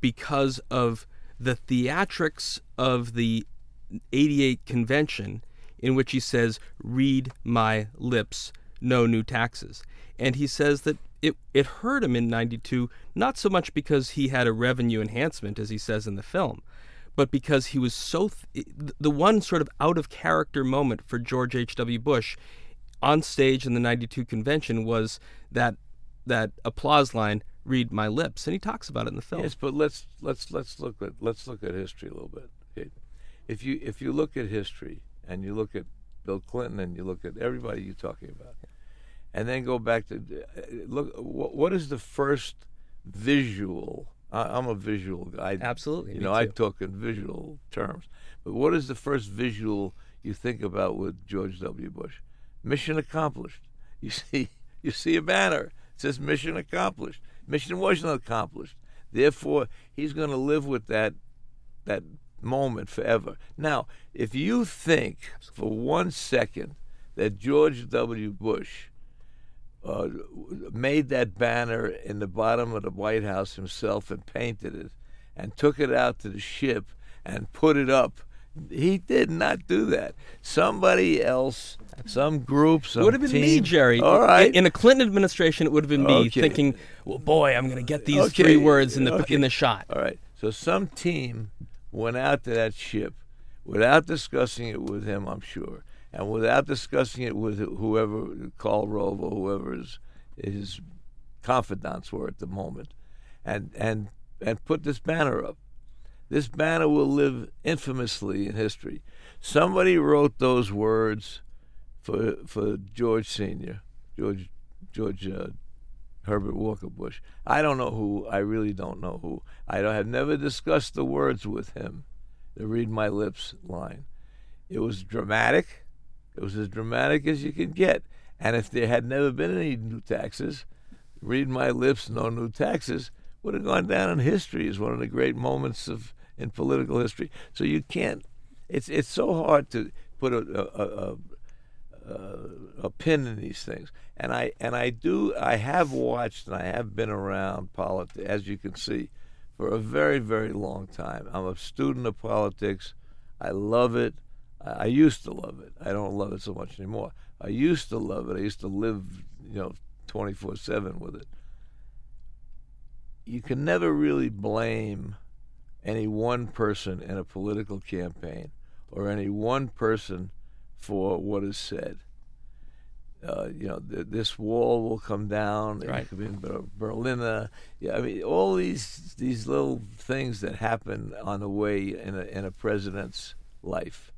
because of the theatrics of the '88 convention, in which he says, "Read my lips, no new taxes," and he says that it it hurt him in '92 not so much because he had a revenue enhancement, as he says in the film, but because he was so th- the one sort of out of character moment for George H.W. Bush on stage in the 92 convention was that that applause line read my lips and he talks about it in the film.
Yes but let's let's let's look at let's look at history a little bit. If you if you look at history and you look at bill clinton and you look at everybody you're talking about and then go back to uh, look what is the first visual I, am a visual guy.
Absolutely.
You know, I talk in visual terms. But what is the first visual you think about with George W. Bush? Mission accomplished. You see, you see a banner. It says mission accomplished. Mission wasn't accomplished. Therefore, he's going to live with that that moment forever. Now, if you think for one second that George W. Bush uh, made that banner in the bottom of the White House himself and painted it and took it out to the ship and put it up. He did not do that. Somebody else, some group, some
would have been
team.
me, Jerry.
All right.
In a Clinton administration, it would have been me
Okay.
thinking, "Well, boy, I'm going to get these
Okay.
three words in the
Okay.
in the shot."
All right. So some team went out to that ship without discussing it with him, I'm sure, and without discussing it with whoever Karl Rove or whoever his, his confidants were at the moment, and and and put this banner up. This banner will live infamously in history. Somebody wrote those words for for George Senior, George George uh, Herbert Walker Bush. I don't know who. I really don't know who. I have never discussed the words with him. The "Read My Lips" line. It was dramatic. It was as dramatic as you could get. And if there had never been any new taxes, "Read My Lips," no new taxes would have gone down in history as one of the great moments of in political history. So you can't. It's it's so hard to put a, a, a, a, a pin in these things. And I and I do. I have watched and I have been around politics, as you can see, for a very very long time. I'm a student of politics. I love it. I, used to love it. I don't love it so much anymore. I used to love it. I used to live, you know, 24 7 with it you can never really blame any one person in a political campaign or any one person for what is said. Uh, you know, th- this wall will come down.
Right.
It could be in Berlin. Uh, yeah, I mean, all these these little things that happen on the way in a in a president's life.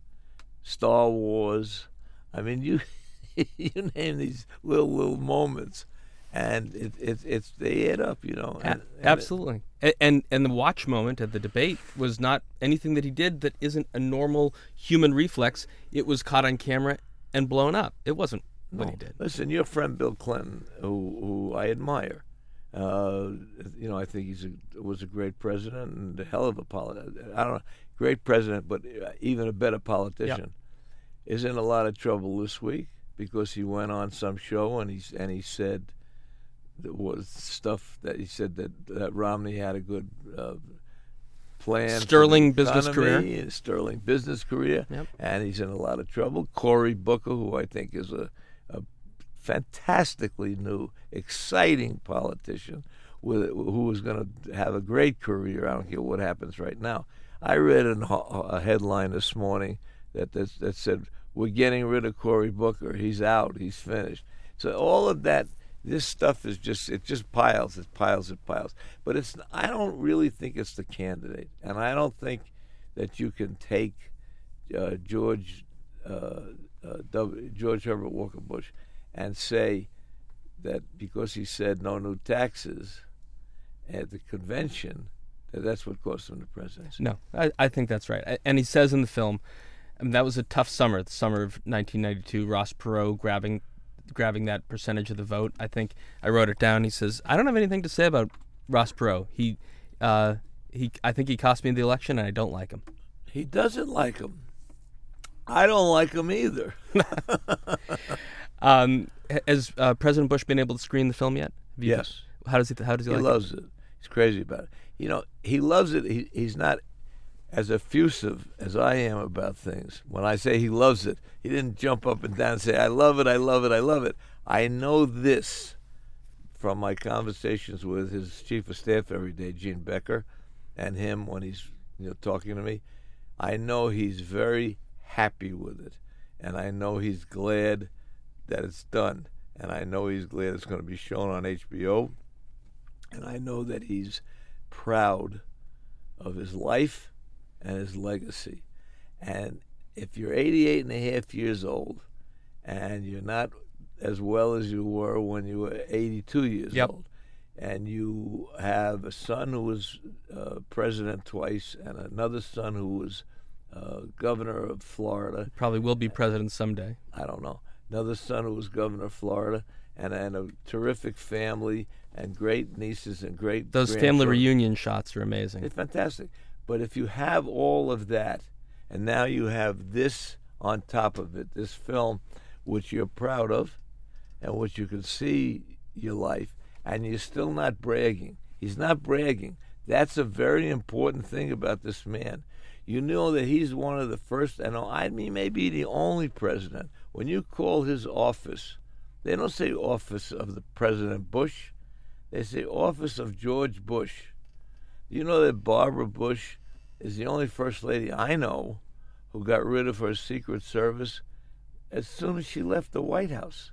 Star Wars. I mean, you you name these little little moments and it, it, it's they add up, you know. And, and
Absolutely, it, and and the watch moment at the debate was not anything that he did that isn't a normal human reflex. It was caught on camera and blown up. It wasn't what he did.
Listen, your friend Bill Clinton, who who I admire, uh, you know, I think he's a, was a great president and a hell of a politician. I don't know, great president, but even a better politician. Is in a lot of trouble this week because he went on some show and he's and he said was stuff that he said that, that Romney had a good uh, plan.
Sterling business career.
Sterling business career.
Yep.
And he's in a lot of trouble. Cory Booker, who I think is a, a fantastically new, exciting politician with, who is going to have a great career. I don't care what happens right now. I read an, a headline this morning that, that, that said, We're getting rid of Cory Booker. He's out. He's finished. So all of that this stuff is just it just piles it piles it piles. But it's i don't really think it's the candidate. And i don't think that you can take uh, george uh, uh, w, george herbert walker bush and say that because he said no new taxes at the convention that that's what cost him the presidency.
No i, I think that's right. And he says in the film I mean, that was a tough summer, the summer of 1992. Ross Perot grabbing grabbing that percentage of the vote. I think I wrote it down. He says, "I don't have anything to say about Ross Perot. He, uh, he, I think he cost me the election, and I don't like him."
He doesn't like him. I don't like him either.
um, has uh, President Bush been able to screen the film yet?
yes.
How does he? How does he, like it?
he
like
loves
it?
it? He's crazy about it. You know, he loves it. He, he's not as effusive as I am about things. When I say he loves it, he didn't jump up and down and say, I love it, I love it, I love it. I know this from my conversations with his chief of staff every day, Jean Becker, and him when he's you know talking to me. I know he's very happy with it, and I know he's glad that it's done, and I know he's glad it's going to be shown on HBO, and I know that he's proud of his life and his legacy. And if you're 88 and a half years old and you're not as well as you were when you were 82 years
yep.
old, and you have a son who was uh, president twice and another son who was uh, governor of Florida.
Probably will be president someday.
I don't know. Another son who was governor of Florida, and, and a terrific family and great nieces and great.
Those family reunion shots are amazing.
It's fantastic. But if you have all of that, and now you have this on top of it, this film, which you're proud of, and which you can see your life, and you're still not bragging. He's not bragging. That's a very important thing about this man. You know that he's one of the first, and I mean, maybe the only president. When you call his office, they don't say office of the President Bush, they say office of George Bush. You know that Barbara Bush is the only first lady I know who got rid of her Secret Service as soon as she left the White House.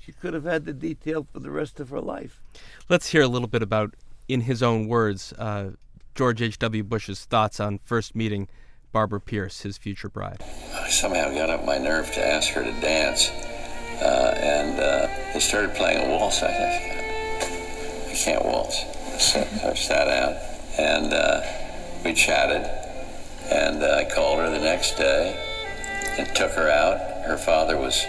She could have had the detail for the rest of her life.
Let's hear a little bit about, in his own words, uh, George H.W. Bush's thoughts on first meeting Barbara Pierce, his future bride.
I somehow got up my nerve to ask her to dance, uh, and uh, they started playing a waltz. I I can't waltz. So I sat down and uh, we chatted. And uh, I called her the next day and took her out. Her father was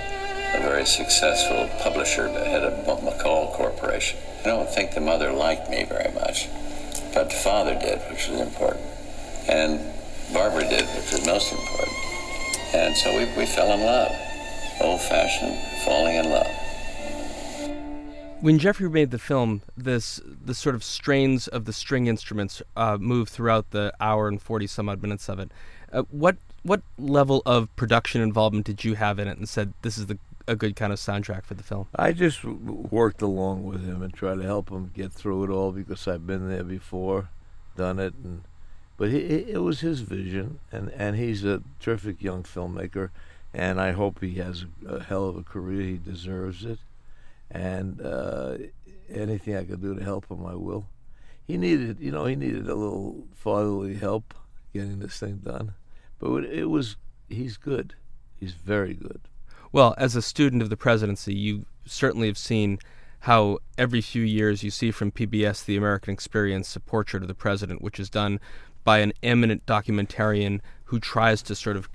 a very successful publisher, head of McCall Corporation. I don't think the mother liked me very much, but the father did, which was important. And Barbara did, which was most important. And so we, we fell in love. Old fashioned falling in love.
When Jeffrey made the film, this the sort of strains of the string instruments uh, move throughout the hour and forty some odd minutes of it. Uh, what what level of production involvement did you have in it, and said this is the a good kind of soundtrack for the film?
I just worked along with him and tried to help him get through it all because I've been there before, done it, and but he, it was his vision, and and he's a terrific young filmmaker, and I hope he has a, a hell of a career. He deserves it, and uh, anything I could do to help him, I will. He needed, you know, he needed a little fatherly help getting this thing done, but it was he's good. He's very good.
Well, as a student of the presidency, you certainly have seen how every few years you see from PBS The American Experience a portrait of the president, which is done by an eminent documentarian who tries to sort of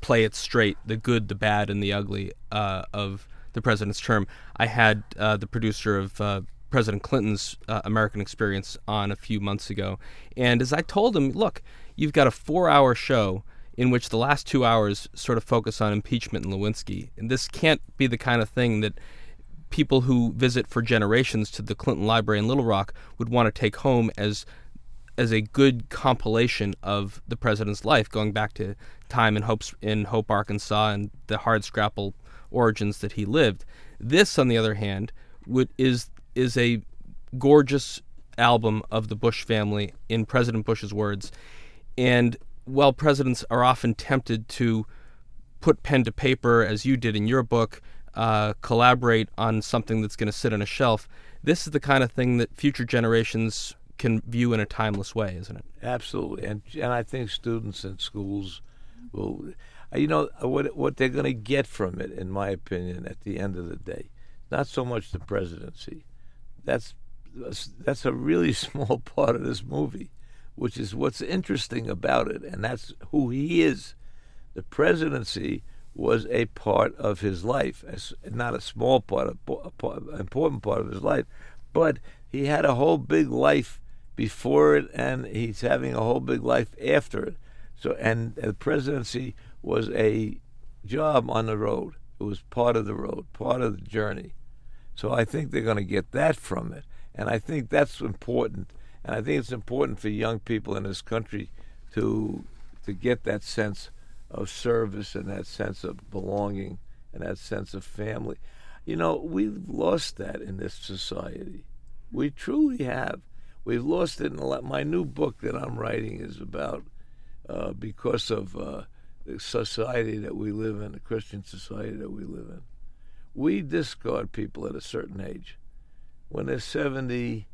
play it straight the good, the bad, and the ugly uh, of the president's term. I had uh, the producer of uh, President Clinton's uh, American Experience on a few months ago. And as I told him, look, you've got a four hour show in which the last two hours sort of focus on impeachment and Lewinsky. And this can't be the kind of thing that people who visit for generations to the Clinton Library in Little Rock would want to take home as as a good compilation of the president's life, going back to time in Hope in Hope, Arkansas, and the hard scrapple origins that he lived. This, on the other hand, would is is a gorgeous album of the Bush family in President Bush's words, and while presidents are often tempted to put pen to paper, as you did in your book, uh, collaborate on something that's going to sit on a shelf, this is the kind of thing that future generations can view in a timeless way, isn't it?
Absolutely, and and I think students in schools will, you know, what what they're going to get from it, in my opinion, at the end of the day, not so much the presidency. That's that's a really small part of this movie which is what's interesting about it, and that's who he is. The presidency was a part of his life, not a small part, an important part of his life, but he had a whole big life before it, and he's having a whole big life after it. So, and the presidency was a job on the road. It was part of the road, part of the journey. So I think they're going to get that from it, and I think that's important and I think it's important for young people in this country to to get that sense of service and that sense of belonging and that sense of family. You know, we've lost that in this society. We truly have. We've lost it in a lot. My new book that I'm writing is about uh, because of uh, the society that we live in, the Christian society that we live in. We discard people at a certain age. When they're 70,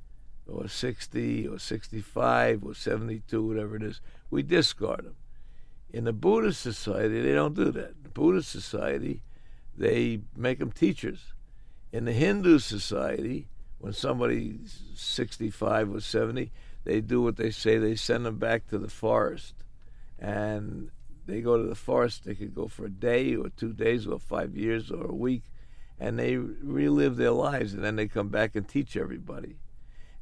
or 60 or 65 or 72, whatever it is, we discard them. In the Buddhist society, they don't do that. The Buddhist society, they make them teachers. In the Hindu society, when somebody's 65 or 70, they do what they say. They send them back to the forest. And they go to the forest. They could go for a day or two days or five years or a week. And they relive their lives. And then they come back and teach everybody.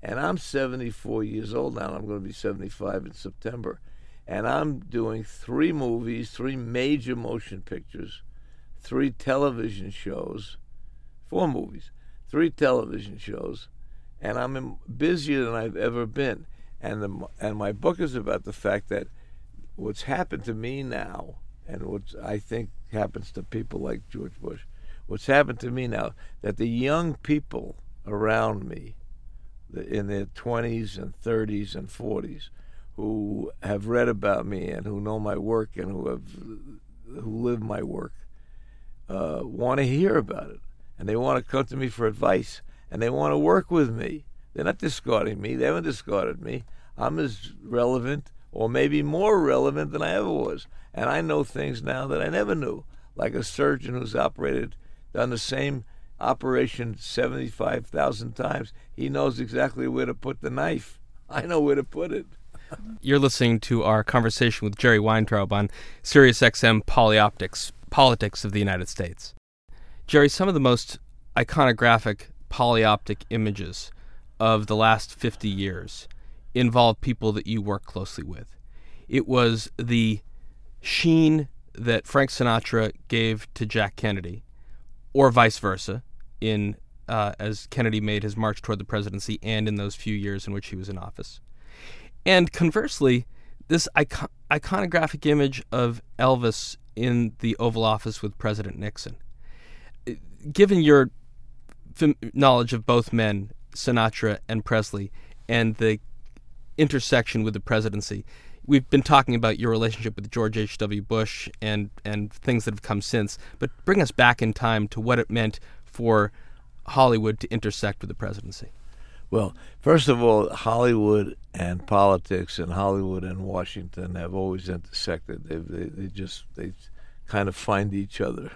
And I'm 74 years old now. I'm going to be 75 in September. And I'm doing three movies, three major motion pictures, three television shows, four movies, three television shows, and I'm busier than I've ever been. And the, and my book is about the fact that what's happened to me now, and what I think happens to people like George Bush, what's happened to me now, that the young people around me in their 20s and 30s and 40s who have read about me and who know my work and who have who live my work uh, want to hear about it and they want to come to me for advice and they want to work with me. They're not discarding me. They haven't discarded me. I'm as relevant or maybe more relevant than I ever was. And I know things now that I never knew, like a surgeon who's operated, done the same operation 75,000 times. He knows exactly where to put the knife. I know where to put it.
You're listening to our conversation with Jerry Weintraub on SiriusXM Polioptics, Politics of the United States. Jerry, some of the most iconographic polioptic images of the last 50 years involve people that you work closely with. It was the sheen that Frank Sinatra gave to Jack Kennedy, or vice versa, in uh, as Kennedy made his march toward the presidency and in those few years in which he was in office. And conversely, this icon- iconographic image of Elvis in the Oval Office with President Nixon. Given your knowledge of both men, Sinatra and Presley, and the intersection with the presidency, we've been talking about your relationship with George H.W. Bush and, and things that have come since, but bring us back in time to what it meant for Hollywood to intersect with the presidency.
Well, first of all, Hollywood and politics and Hollywood and Washington have always intersected. They, they, they just they kind of find each other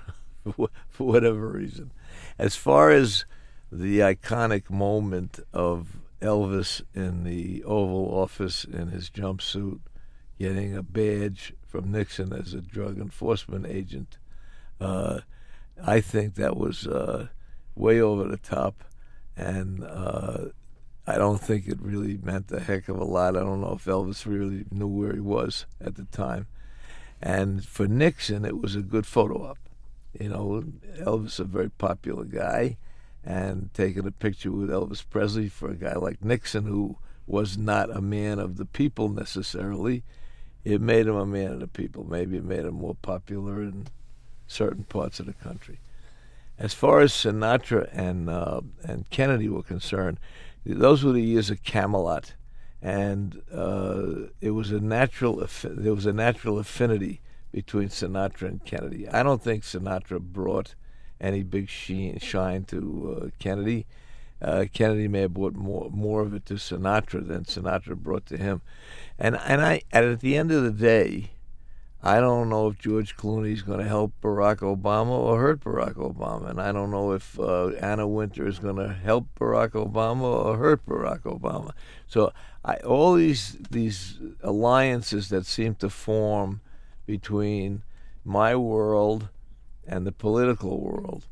for whatever reason. As far as the iconic moment of Elvis in the Oval Office in his jumpsuit, getting a badge from Nixon as a drug enforcement agent, uh, I think that was uh, way over the top, and uh, I don't think it really meant a heck of a lot. I don't know if Elvis really knew where he was at the time. And for Nixon, it was a good photo op. You know, Elvis, a very popular guy, and taking a picture with Elvis Presley for a guy like Nixon, who was not a man of the people necessarily, it made him a man of the people. Maybe it made him more popular in certain parts of the country. As far as Sinatra and uh, and Kennedy were concerned, those were the years of Camelot, and uh, it was a natural there was a natural affinity between Sinatra and Kennedy. I don't think Sinatra brought any big shine to uh, Kennedy. Uh, Kennedy may have brought more more of it to Sinatra than Sinatra brought to him, and and I and at the end of the day, I don't know if George Clooney is going to help Barack Obama or hurt Barack Obama. And I don't know if uh, Anna Wintour is going to help Barack Obama or hurt Barack Obama. So I, all these these alliances that seem to form between my world and the political world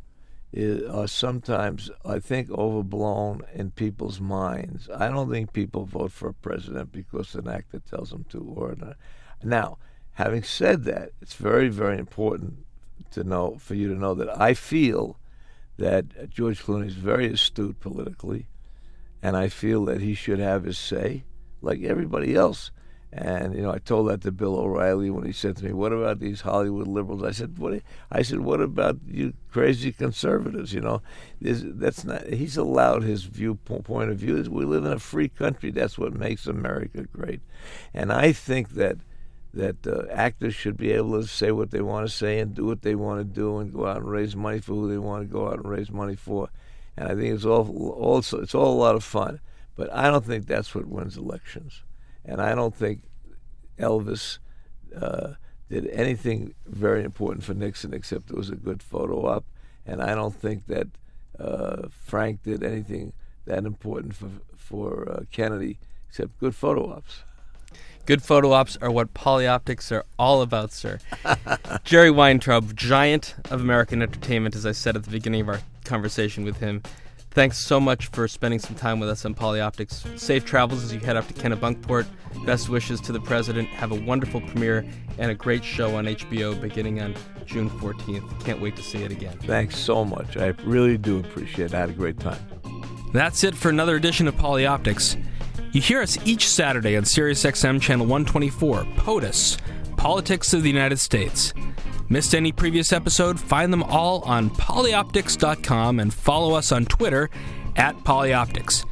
is, are sometimes, I think, overblown in people's minds. I don't think people vote for a president because an actor tells them to. Or not. now Having said that, it's very, very important to know for you to know that I feel that George Clooney is very astute politically, and I feel that he should have his say, like everybody else. And you know, I told that to Bill O'Reilly when he said to me, "What about these Hollywood liberals?" I said, "What?" I said, "What about you crazy conservatives?" You know, that's not. He's allowed his viewpoint of view. We live in a free country. That's what makes America great. And I think that that uh, actors should be able to say what they want to say and do what they want to do and go out and raise money for who they want to go out and raise money for. And I think it's all also it's all a lot of fun, but I don't think that's what wins elections. And I don't think Elvis uh, did anything very important for Nixon except it was a good photo op. And I don't think that uh, Frank did anything that important for for uh, Kennedy except good photo ops.
Good photo ops are what polioptics are all about, sir. Jerry Weintraub, giant of American entertainment, as I said at the beginning of our conversation with him. Thanks so much for spending some time with us on Polioptics. Safe travels as you head up to Kennebunkport. Best wishes to the president. Have a wonderful premiere and a great show on HBO beginning on June 14th. Can't wait to see it again.
Thanks so much. I really do appreciate it. I had a great time.
That's it for another edition of Polioptics. You hear us each Saturday on SiriusXM Channel 124, POTUS, Politics of the United States. Missed any previous episode? Find them all on polioptics.com and follow us on Twitter at polyoptics.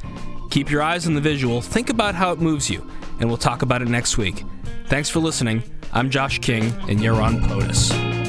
Keep your eyes on the visual, think about how it moves you, and we'll talk about it next week. Thanks for listening. I'm Josh King, and you're on POTUS.